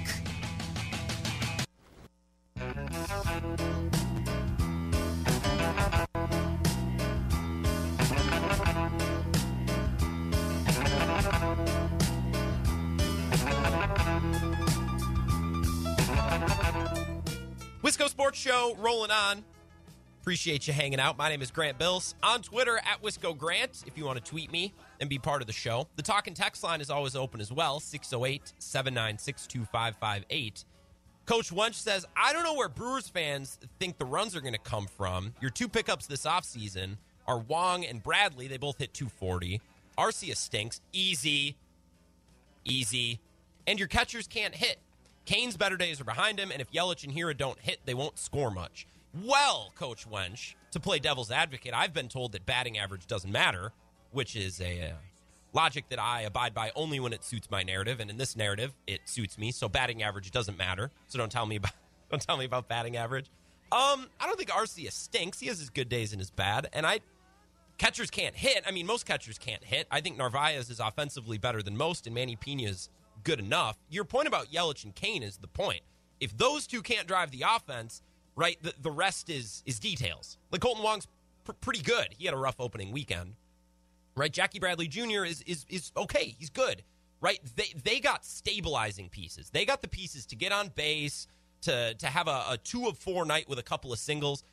Wisco Sports Show rolling on. Appreciate you hanging out. My name is Grant Bills. On Twitter at Wisco Grant if you want to tweet me and be part of the show. The talk and text line is always open as well 608 796 2558. Coach Wench says, I don't know where Brewers fans think the runs are going to come from. Your two pickups this offseason are Wong and Bradley. They both hit 240. Arcia stinks. Easy. Easy. And your catchers can't hit. Cain's better days are behind him, and if Yelich and Hiura don't hit, they won't score much. Well, Coach Wench, to play devil's advocate, I've been told that batting average doesn't matter, which is a uh, logic that I abide by only when it suits my narrative. And in this narrative, it suits me. So batting average doesn't matter. So don't tell me about don't tell me about batting average. Um, I don't think Arcia stinks. He has his good days and his bad. And I catchers can't hit. I mean, most catchers can't hit. I think Narvaez is offensively better than most, and Manny Piña is good enough. Your point about Yelich and Cain is the point. If those two can't drive the offense, right? The, the rest is is details. Like Kolten Wong's pr- pretty good. He had a rough opening weekend, right? Jackie Bradley Jr. is is is okay. He's good. right? They they got stabilizing pieces. They got the pieces to get on base, to to have a, a two of four night with a couple of singles.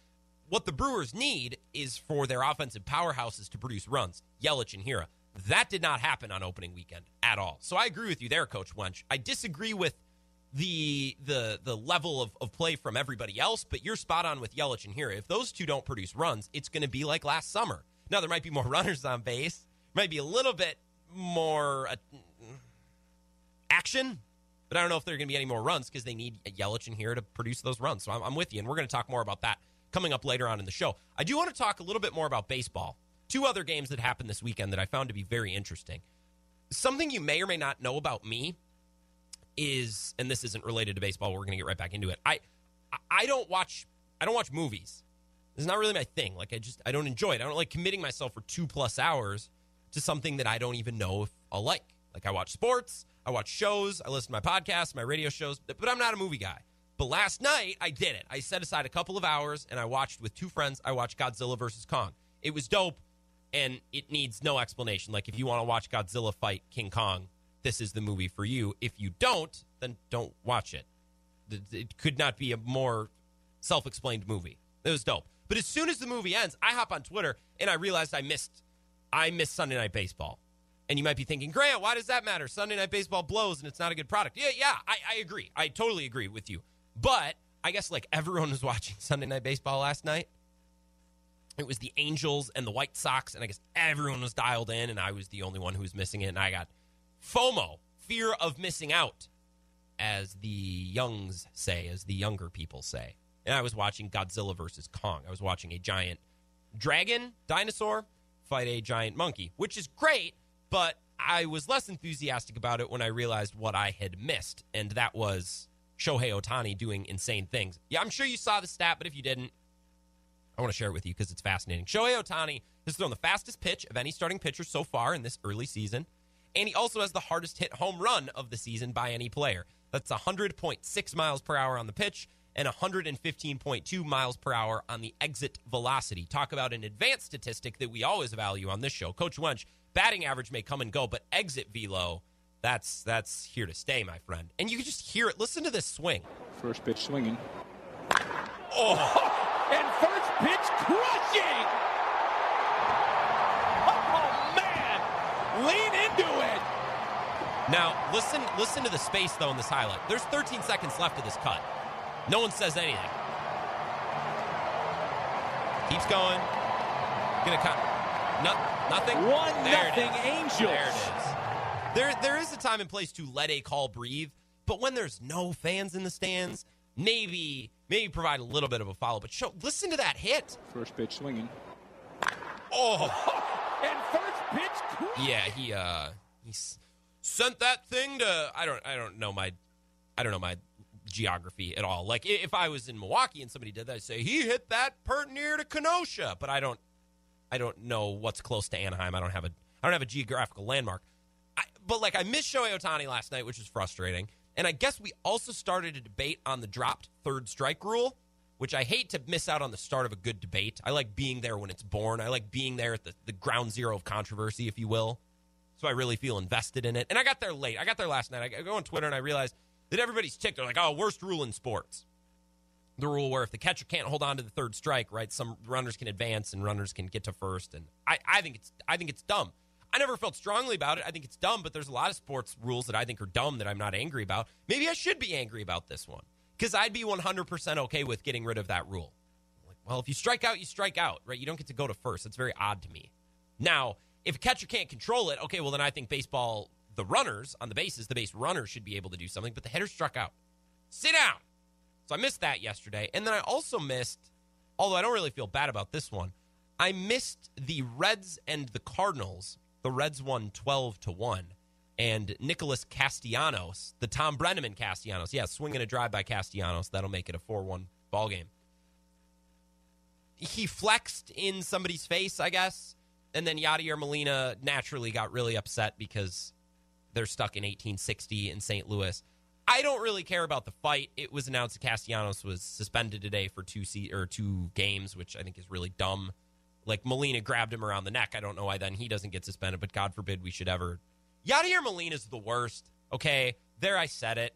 What the Brewers need is for their offensive powerhouses to produce runs. Yelich and Hiura. That did not happen on opening weekend at all. So I agree with you there, Coach Wench. I disagree with the the the level of, of play from everybody else, but you're spot on with Yelich and Hiura. If those two don't produce runs, it's going to be like last summer. Now there might be more runners on base, might be a little bit more uh, action, but I don't know if there are going to be any more runs because they need Yelich in here to produce those runs. So I'm, I'm with you, and we're going to talk more about that coming up later on in the show. I do want to talk a little bit more about baseball. Two other games that happened this weekend that I found to be very interesting. Something you may or may not know about me is, and this isn't related to baseball. We're going to get right back into it. I I don't watch I don't watch movies. It's not really my thing. Like I just I don't enjoy it. I don't like committing myself for two plus hours to something that I don't even know if I'll like. Like I watch sports, I watch shows, I listen to my podcasts, my radio shows, but I'm not a movie guy. But last night I did it. I set aside a couple of hours and I watched with two friends. I watched Godzilla versus Kong. It was dope, and it needs no explanation. Like if you want to watch Godzilla fight King Kong, this is the movie for you. If you don't, then don't watch it. It could not be a more self explained movie. It was dope. But as soon as the movie ends, I hop on Twitter and I realized I missed I missed Sunday Night Baseball. And you might be thinking, Grant, why does that matter? Sunday Night Baseball blows and it's not a good product. Yeah, yeah, I, I agree. I totally agree with you. But I guess like everyone was watching Sunday Night Baseball last night. It was the Angels and the White Sox, and I guess everyone was dialed in, and I was the only one who was missing it. And I got FOMO, fear of missing out, as the youngs say, as the younger people say. And I was watching Godzilla versus Kong. I was watching a giant dragon dinosaur fight a giant monkey, which is great, but I was less enthusiastic about it when I realized what I had missed, and that was Shohei Ohtani doing insane things. Yeah, I'm sure you saw the stat, but if you didn't, I want to share it with you because it's fascinating. Shohei Ohtani has thrown the fastest pitch of any starting pitcher so far in this early season and he also has the hardest hit home run of the season by any player. That's 100.6 miles per hour on the pitch and 115.2 miles per hour on the exit velocity. Talk about an advanced statistic that we always value on this show. Coach Wunsch, batting average may come and go, but exit velo, that's that's here to stay, my friend. And you can just hear it. Listen to this swing. First pitch swinging. Oh, and first pitch crushing. Oh man, lean into it. Now, listen listen to the space though in this highlight. There's 13 seconds left of this cut. No one says anything. Keeps going. Gonna cut. No, nothing. One There it nothing is. Angels. There it is. There there is a time and place to let a call breathe, but when there's no fans in the stands, maybe maybe provide a little bit of a follow. But show listen to that hit. First pitch swinging. Oh And first pitch crushing. yeah, he uh he s- sent that thing to I don't I don't know my I don't know my geography at all. Like if I was in Milwaukee and somebody did that, I'd say he hit that pert near to Kenosha, but I don't I don't know what's close to Anaheim. I don't have a I don't have a geographical landmark. I, but like I missed Shohei Ohtani last night, which was frustrating. And I guess we also started a debate on the dropped third strike rule, which I hate to miss out on the start of a good debate. I like being there when it's born. I like being there at the, the ground zero of controversy, if you will. So I really feel invested in it. And I got there late. I got there last night. I go on Twitter and I realized that everybody's ticked. They're like, oh, worst rule in sports. The rule where if the catcher can't hold on to the third strike, right, some runners can advance and runners can get to first. And I, I think it's I think it's dumb. I never felt strongly about it. I think it's dumb, but there's a lot of sports rules that I think are dumb that I'm not angry about. Maybe I should be angry about this one because I'd be 100% okay with getting rid of that rule. Like, well, if you strike out, you strike out, right? You don't get to go to first. It's very odd to me. Now, if a catcher can't control it, okay, well, then I think baseball, the runners on the bases, the base runners should be able to do something, but the hitter struck out. Sit down. So I missed that yesterday. And then I also missed, although I don't really feel bad about this one, I missed the Reds and the Cardinals. The Reds won 12 to 1. And Nicholas Castellanos, the Thom Brennaman Castellanos, yeah, swinging a drive by Castellanos, that'll make it a 4 1 ball game. He flexed in somebody's face, I guess. And then Yadier Molina naturally got really upset because they're stuck in 1860 in St. Louis. I don't really care about the fight. It was announced that Castellanos was suspended today for two se- or two games, which I think is really dumb. Like Molina grabbed him around the neck. I don't know why then he doesn't get suspended, but God forbid we should ever Yadier Molina's the worst. Okay, there I said it.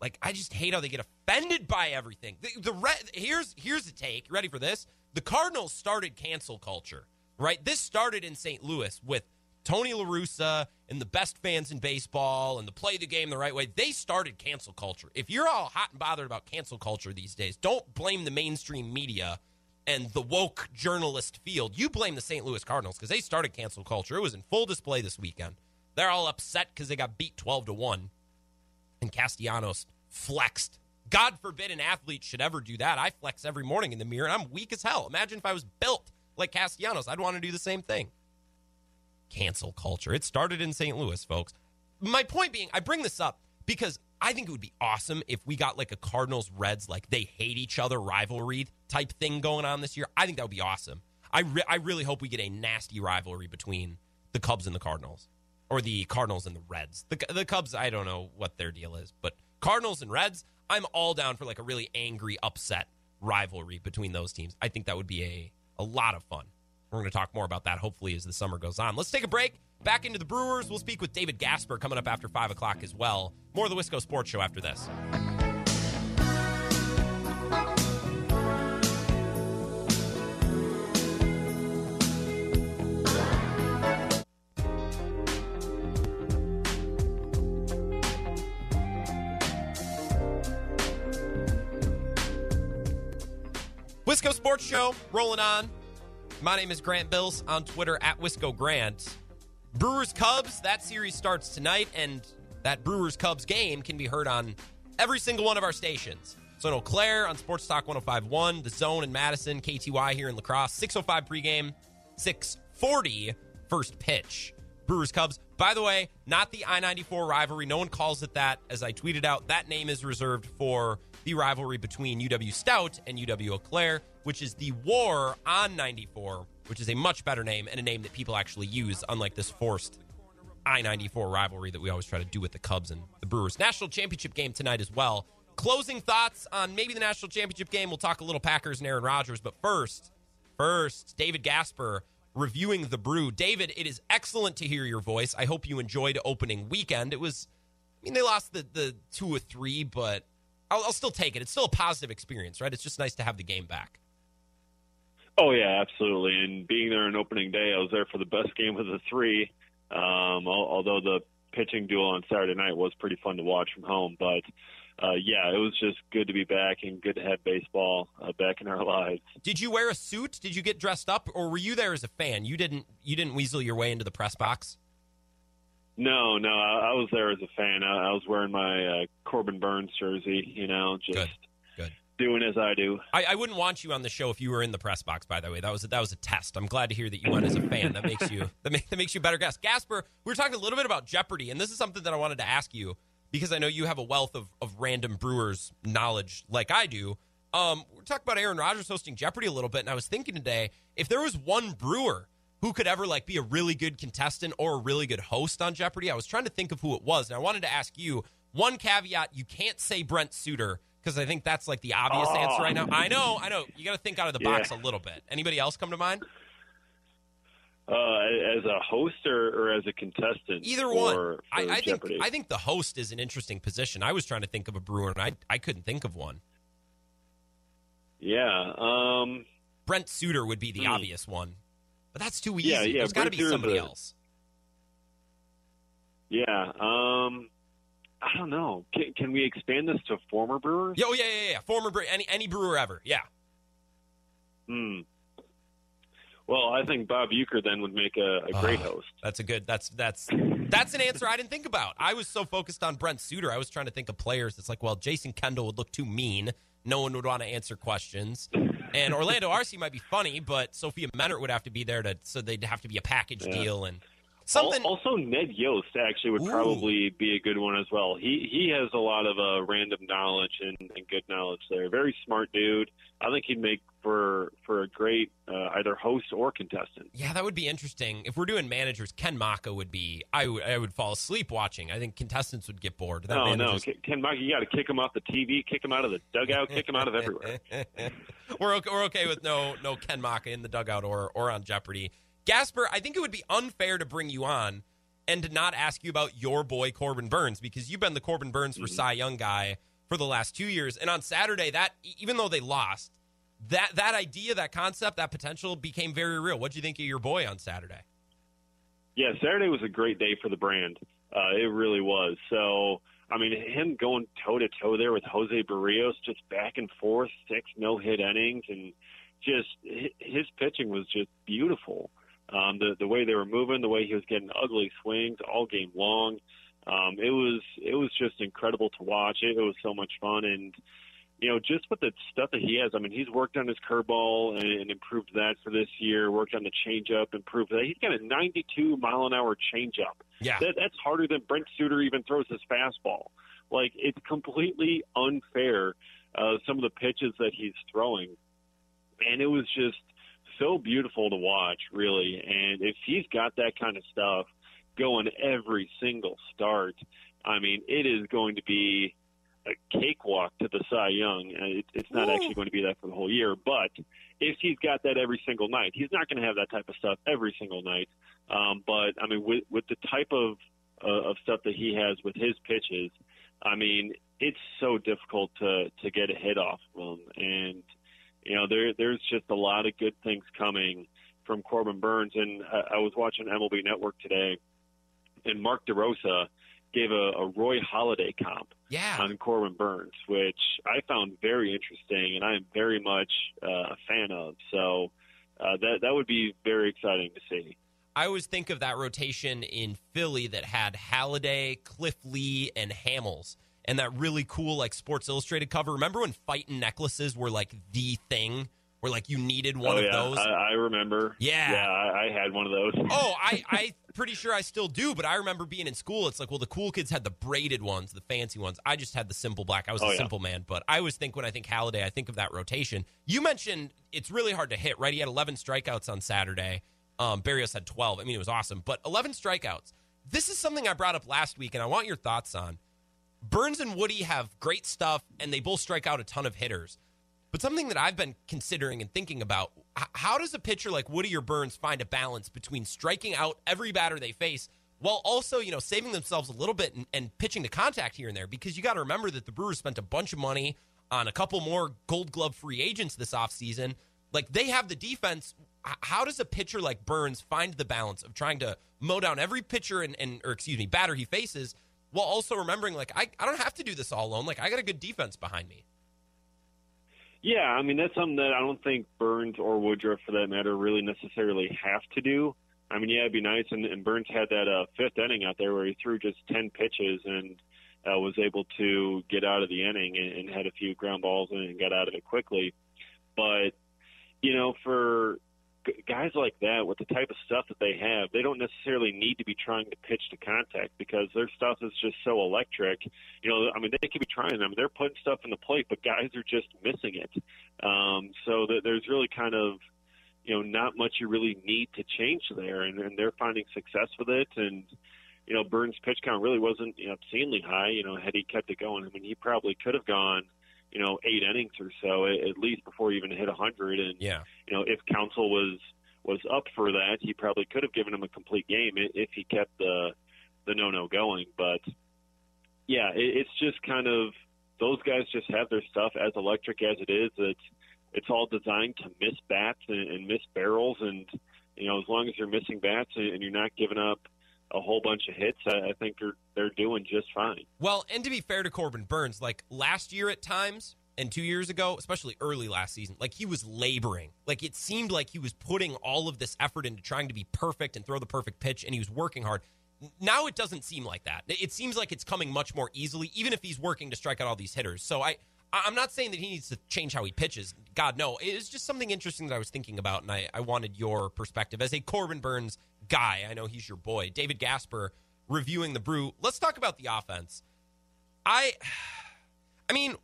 Like I just hate how they get offended by everything. The, the re- here's here's the take. Ready for this? The Cardinals started cancel culture, right? This started in St. Louis with Tony La Russa and the best fans in baseball and the play the game the right way. They started cancel culture. If you're all hot and bothered about cancel culture these days, don't blame the mainstream media and the woke journalist field. You blame the St. Louis Cardinals because they started cancel culture. It was in full display this weekend. They're all upset because they got beat 12 to 1 and Castellanos flexed. God forbid an athlete should ever do that. I flex every morning in the mirror and I'm weak as hell. Imagine if I was built like Castellanos. I'd want to do the same thing. Cancel culture. It started in St. Louis, folks. My point being, I bring this up because I think it would be awesome if we got like a Cardinals Reds, like they hate each other rivalry type thing going on this year. I think that would be awesome. I, re- I really hope we get a nasty rivalry between the Cubs and the Cardinals or the Cardinals and the Reds. The, the Cubs, I don't know what their deal is, but Cardinals and Reds, I'm all down for like a really angry, upset rivalry between those teams. I think that would be a, a lot of fun. We're going to talk more about that hopefully as the summer goes on. Let's take a break. Back into the Brewers. We'll speak with David Gasper coming up after 5 o'clock as well. More of the Wisco Sports Show after this. Wisco Sports Show rolling on. My name is Grant Bills on Twitter at Wisco Grant. Brewers Cubs, that series starts tonight, and that Brewers Cubs game can be heard on every single one of our stations. So in Eau Claire on Sports Talk 1051, The Zone in Madison, KTY here in La Crosse, 605 pregame, 640 first pitch. Brewers Cubs. By the way, not the I 94 rivalry. No one calls it that. As I tweeted out, that name is reserved for the rivalry between UW Stout and UW Eau Claire, which is the War on 94, which is a much better name and a name that people actually use, unlike this forced I 94 rivalry that we always try to do with the Cubs and the Brewers. National Championship game tonight as well. Closing thoughts on maybe the National Championship game. We'll talk a little Packers and Aaron Rodgers, but first, first, David Gasper reviewing the brew. David, it is excellent to hear your voice. I hope you enjoyed opening weekend. It was, I mean, they lost the, the two or three, but I'll, I'll still take it. It's still a positive experience, right? It's just nice to have the game back. Oh yeah, absolutely. And being there on opening day, I was there for the best game of the three. Um, although the pitching duel on Saturday night was pretty fun to watch from home, but uh, yeah, it was just good to be back and good to have baseball uh, back in our lives. Did you wear a suit? Did you get dressed up, or were you there as a fan? You didn't. You didn't weasel your way into the press box. No, no, I, I was there as a fan. I, I was wearing my uh, Corbin Burnes jersey. You know, just good. Good. doing as I do. I, I, wouldn't want you on the show if you were in the press box. By the way, that was a, that was a test. I'm glad to hear that you went as a fan. That makes you that, make, that makes you a better guest. Gasper, we were talking a little bit about Jeopardy, and this is something that I wanted to ask you because I know you have a wealth of, of random Brewers knowledge like I do. Um, we're talking about Aaron Rodgers hosting Jeopardy a little bit, and I was thinking today if there was one Brewer who could ever like be a really good contestant or a really good host on Jeopardy, I was trying to think of who it was, and I wanted to ask you one caveat: you can't say Brent Suter because I think that's like the obvious oh. answer right now. I know, I know. You got to think out of the yeah. box a little bit. Anybody else come to mind? Uh, as a host or, or, as a contestant? Either one. For I, I think I think the host is an interesting position. I was trying to think of a brewer, and I I couldn't think of one. Yeah. Um, Brent Suter would be the hmm. obvious one, but that's too easy. Yeah, yeah, There's got to be somebody a- else. yeah. Um, I don't know. Can, can we expand this to former brewers? Oh yeah, yeah, yeah. Former bre- any any brewer ever. Yeah. Hmm. Well, I think Bob Uecker then would make a, a great Oh, host. That's a good. That's that's that's an answer I didn't think about. I was so focused on Brent Suter. I was trying to think of players. It's like, well, Jason Kendall would look too mean. No one would want to answer questions. And Orlando Arcia might be funny, but Sophia Minnaert would have to be there to. So they'd have to be a package Yeah. deal and something. Also, Ned Yost actually would Ooh. probably be a good one as well. He he has a lot of uh, random knowledge and, and good knowledge there. Very smart dude. I think he'd make for for a great uh, either host or contestant. Yeah, that would be interesting. If we're doing managers, Ken Macha would be. I would. I would fall asleep watching. I think contestants would get bored. That No, no, managers- Ken Ken Mike, you got to kick him off the TV, kick him out of the dugout, kick him out of everywhere. we're okay, we're okay with no no Ken Macha in the dugout or or on Jeopardy. Gasper, I think it would be unfair to bring you on and to not ask you about your boy Corbin Burnes because you've been the Corbin Burnes for Mm-hmm. Cy Young guy for the last two years. And on Saturday, that even though they lost, that that idea, that concept, that potential became very real. What do you think of your boy on Saturday? Yeah, Saturday was a great day for the brand. Uh, it really was. So, I mean, him going toe to toe there with Jose Berrios, just back and forth, six no hit innings, and just his pitching was just beautiful. Um, the the way they were moving, the way he was getting ugly swings all game long, um, it was it was just incredible to watch. It, it was so much fun, and you know, just with the stuff that he has, I mean, he's worked on his curveball and, and improved that for this year. Worked on the changeup, improved that. He's got a 92 mile an hour changeup. Yeah. That, that's harder than Brent Suter even throws his fastball. Like it's completely unfair. Uh, some of the pitches that he's throwing, and it was just so beautiful to watch, really. And if he's got that kind of stuff going every single start, I mean, it is going to be a cakewalk to the Cy Young. And It, it's not actually going to be that for the whole year, but if he's got that every single night, he's not going to have that type of stuff every single night. Um, but I mean, with, with the type of uh, of stuff that he has with his pitches, I mean, it's so difficult to to get a hit off of him, and you know, there there's just a lot of good things coming from Corbin Burnes. And I, I was watching MLB Network today, and Mark DeRosa gave a, a Roy Halladay comp Yeah. on Corbin Burnes, which I found very interesting, and I am very much uh, a fan of. So uh, that that would be very exciting to see. I always think of that rotation in Philly that had Halladay, Cliff Lee, and Hamels, and that really cool like Sports Illustrated cover. Remember when Phiten necklaces were like the thing, where like you needed one oh of yeah, those? I, I remember. Yeah. yeah, I, I had one of those. oh, I I pretty sure I still do, but I remember being in school. It's like, well, the cool kids had the braided ones, the fancy ones. I just had the simple black. I was Oh, a yeah. simple man, but I always think when I think Halladay, I think of that rotation. You mentioned it's really hard to hit, right? He had 11 strikeouts on Saturday. Um, Berrios had 12. I mean, it was awesome, but 11 strikeouts. This is something I brought up last week, and I want your thoughts on. Burnes and Woody have great stuff, and they both strike out a ton of hitters. But something that I've been considering and thinking about how does a pitcher like Woody or Burnes find a balance between striking out every batter they face while also, you know, saving themselves a little bit and, and pitching to contact here and there? Because you got to remember that the Brewers spent a bunch of money on a couple more gold glove free agents this offseason. Like they have the defense. How does a pitcher like Burnes find the balance of trying to mow down every pitcher and, and or excuse me, batter he faces while also remembering like I, I don't have to do this all alone. Like I got a good defense behind me. Yeah, I mean that's something that I don't think Burnes or Woodruff, for that matter, really necessarily have to do. I mean, yeah, it'd be nice, and, and Burnes had that uh, fifth inning out there where he threw just ten pitches and uh, was able to get out of the inning and, and had a few ground balls and, got out of it quickly. But you know, for guys like that with the type of stuff that they have, they don't necessarily need to be trying to pitch to contact because their stuff is just so electric. You know, I mean, they could be trying them. They're putting stuff in the plate, but guys are just missing it. Um, so that there's really kind of, you know, not much you really need to change there, and, and they're finding success with it. And you know, Burnes' pitch count really wasn't you know, obscenely high. You know, had he kept it going, I mean, he probably could have gone, you know, eight innings or so at, least before he even hit a hundred. And Yeah. you know, if Counsell was was up for that, he probably could have given him a complete game if he kept the the no no going. But yeah, it, it's just kind of those guys just have their stuff as electric as it is. It's it's all designed to miss bats and, and miss barrels, and you know, as long as you're missing bats and, and you're not giving up a whole bunch of hits, I, I think they're they're doing just fine. Well, and to be fair to Corbin Burnes, like last year at times and two years ago, especially early last season, like he was laboring. Like it seemed like he was putting all of this effort into trying to be perfect and throw the perfect pitch, and he was working hard. Now it doesn't seem like that. It seems like it's coming much more easily, even if he's working to strike out all these hitters. So I, I'm not saying that he needs to change how he pitches. God, no. It was just something interesting that I was thinking about, and I, I wanted your perspective as a Corbin Burnes guy. I know he's your boy, David Gasper, reviewing the Brew. Let's talk about the offense. I, I mean,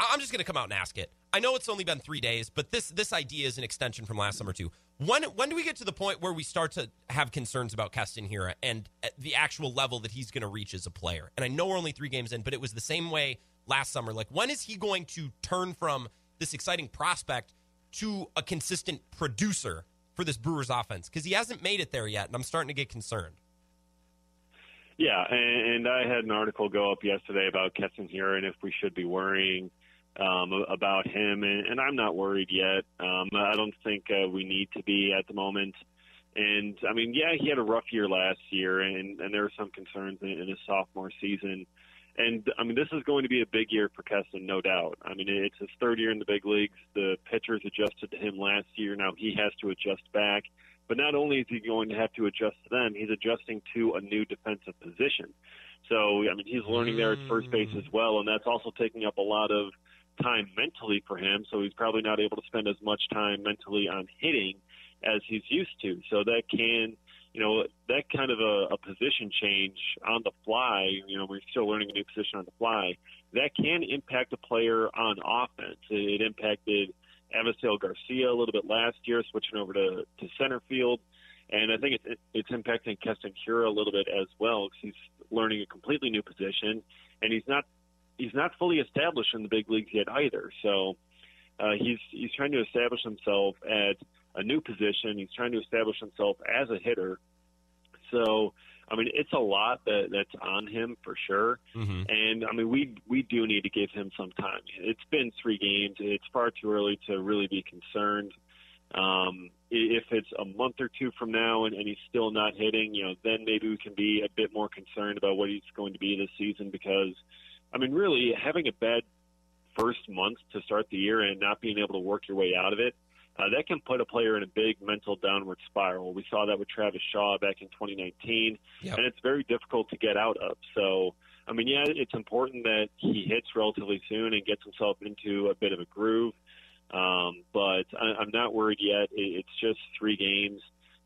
I'm just going to come out and ask it. I know it's only been three days, but this this idea is an extension from last summer too. When when do we get to the point where we start to have concerns about Keston Hiura and uh, the actual level that he's going to reach as a player? And I know we're only three games in, but it was the same way last summer. Like, when is he going to turn from this exciting prospect to a consistent producer for this Brewers offense? Because he hasn't made it there yet, and I'm starting to get concerned. Yeah, and, and I had an article go up yesterday about Keston Hiura and if we should be worrying um, about him, and, and I'm not worried yet. Um, I don't think uh, we need to be at the moment. And I mean, yeah, he had a rough year last year, and, and there were some concerns in, in his sophomore season. And I mean, this is going to be a big year for Keston, no doubt. I mean, it's his third year in the big leagues. The pitchers adjusted to him last year. Now he has to adjust back. But not only is he going to have to adjust to them, he's adjusting to a new defensive position. So, I mean, he's learning there at first base as well, and that's also taking up a lot of time mentally for him. So he's probably not able to spend as much time mentally on hitting as he's used to. So that can, you know, that kind of a, a position change on the fly, you know, we're still learning a new position on the fly, that can impact a player on offense. It, it impacted Avisail Garcia a little bit last year, switching over to, to center field. And I think it's, it's impacting Keston Hiura a little bit as well because he's learning a completely new position, and he's not he's not fully established in the big leagues yet either. So uh, he's he's trying to establish himself at a new position. He's trying to establish himself as a hitter. So I mean, it's a lot that that's on him for sure. Mm-hmm. And I mean, we we do need to give him some time. It's been three games. It's far too early to really be concerned. Um, if it's a month or two from now and, and he's still not hitting, you know, then maybe we can be a bit more concerned about what he's going to be this season. Because, I mean, really having a bad first month to start the year and not being able to work your way out of it uh, that can put a player in a big mental downward spiral. We saw that with Travis Shaw back in 2019, yep. and it's very difficult to get out of. So, I mean, yeah, it's important that he hits relatively soon and gets himself into a bit of a groove. Um, but I, I'm not worried yet. It, it's just three games.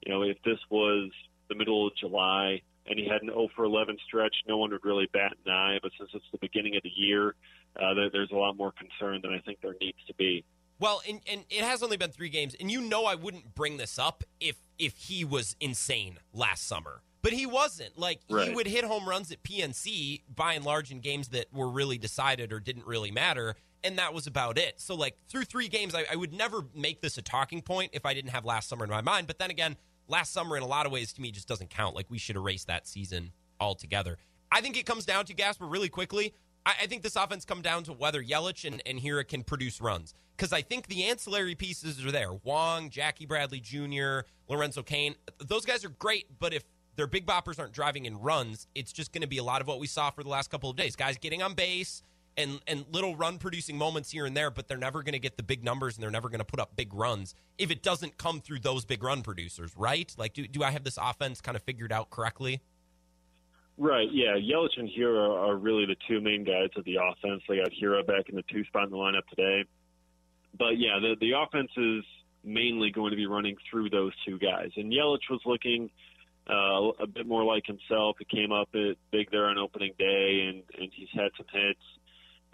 You know, if this was the middle of July and he had an 0 for 11 stretch, no one would really bat an eye. But since it's the beginning of the year, uh, there's a lot more concern than I think there needs to be. Well, and, and it has only been three games, and you know I wouldn't bring this up if if he was insane last summer. But he wasn't. Like right. he would hit home runs at PNC by and large in games that were really decided or didn't really matter, and that was about it. So like through three games, I, I would never make this a talking point if I didn't have last summer in my mind. But then again, last summer in a lot of ways to me just doesn't count. Like we should erase that season altogether. I think it comes down to Gasper really quickly. I, I think this offense come down to whether Yelich and, and Hiura can produce runs because I think the ancillary pieces are there. Wong, Jackie Bradley Jr., Lorenzo Cain, those guys are great, but if their big boppers aren't driving in runs, it's just going to be a lot of what we saw for the last couple of days. Guys getting on base and and little run producing moments here and there, but they're never going to get the big numbers and they're never going to put up big runs if it doesn't come through those big run producers, right? Like, do, do I have this offense kind of figured out correctly? Right, yeah. Yelich and Hiura are really the two main guys of the offense. They got Hiura back in the two spot in the lineup today but yeah, the the offense is mainly going to be running through those two guys. And Yelich was looking uh, a bit more like himself. He came up at big there on opening day, and and he's had some hits.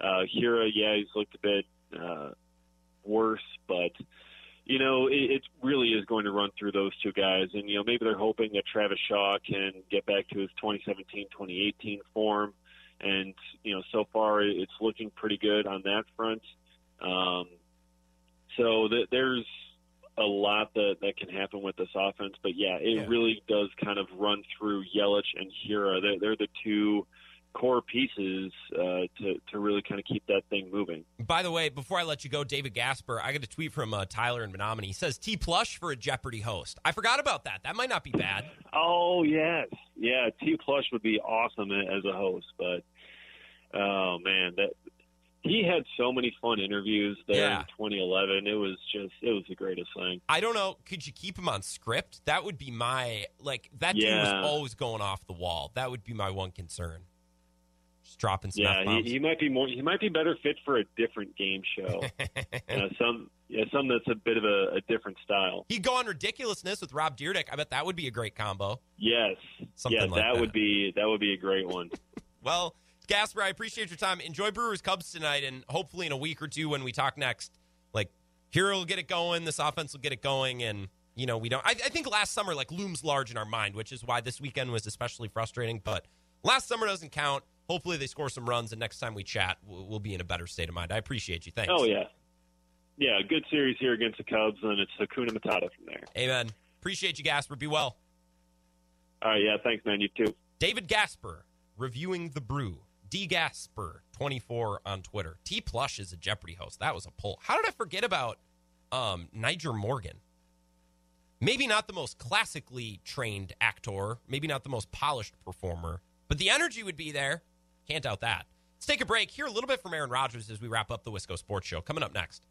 Uh, Hiura, yeah, he's looked a bit uh, worse, but you know, it, it really is going to run through those two guys. And, you know, maybe they're hoping that Travis Shaw can get back to his 2017 2018 form. And, you know, so far it's looking pretty good on that front. Um, so th- there's a lot that, that can happen with this offense. But yeah, it yeah. really does kind of run through Yelich and Hiura. They're, they're the two core pieces uh, to, to really kind of keep that thing moving. By the way, before I let you go, David Gasper, I got a tweet from uh, Tyler in Menominee. He says T Plush for a Jeopardy host. I forgot about that. That might not be bad. Oh yes, yeah. T Plush would be awesome as a host, but oh man, that he had so many fun interviews there yeah. in 2011. It was just it was the greatest thing. I don't know. Could you keep him on script? That would be my like that yeah. dude was always going off the wall. That would be my one concern. Just dropping some. Yeah, he, he, might be more. He might be better fit for a different game show. uh, some yeah, some that's a bit of a, a, different style. He'd go on ridiculousness with Rob Dyrdek. I bet that would be a great combo. Yes, Something yeah, like that, that would be that would be a great one. well. Gasper, I appreciate your time. Enjoy Brewers Cubs tonight, and hopefully in a week or two when we talk next, like Hiura will get it going, this offense will get it going, and you know we don't. I, I, think last summer like looms large in our mind, which is why this weekend was especially frustrating. But last summer doesn't count. Hopefully they score some runs, and next time we chat, we'll, we'll be in a better state of mind. I appreciate you. Thanks. Oh yeah, yeah. Good series here against the Cubs, and it's Hakuna Matata from there. Amen. Appreciate you, Gasper. Be well. All right. Yeah. Thanks, man. You too. David Gasper reviewing the brew. D Gasper 24 on Twitter. T Plush is a Jeopardy host. That was a pull. How did I forget about um, Nyjer Morgan? Maybe not the most classically trained actor, maybe not the most polished performer, but the energy would be there. Can't doubt that. Let's take a break. Hear a little bit from Aaron Rodgers as we wrap up the Wisco Sports Show. Coming up next.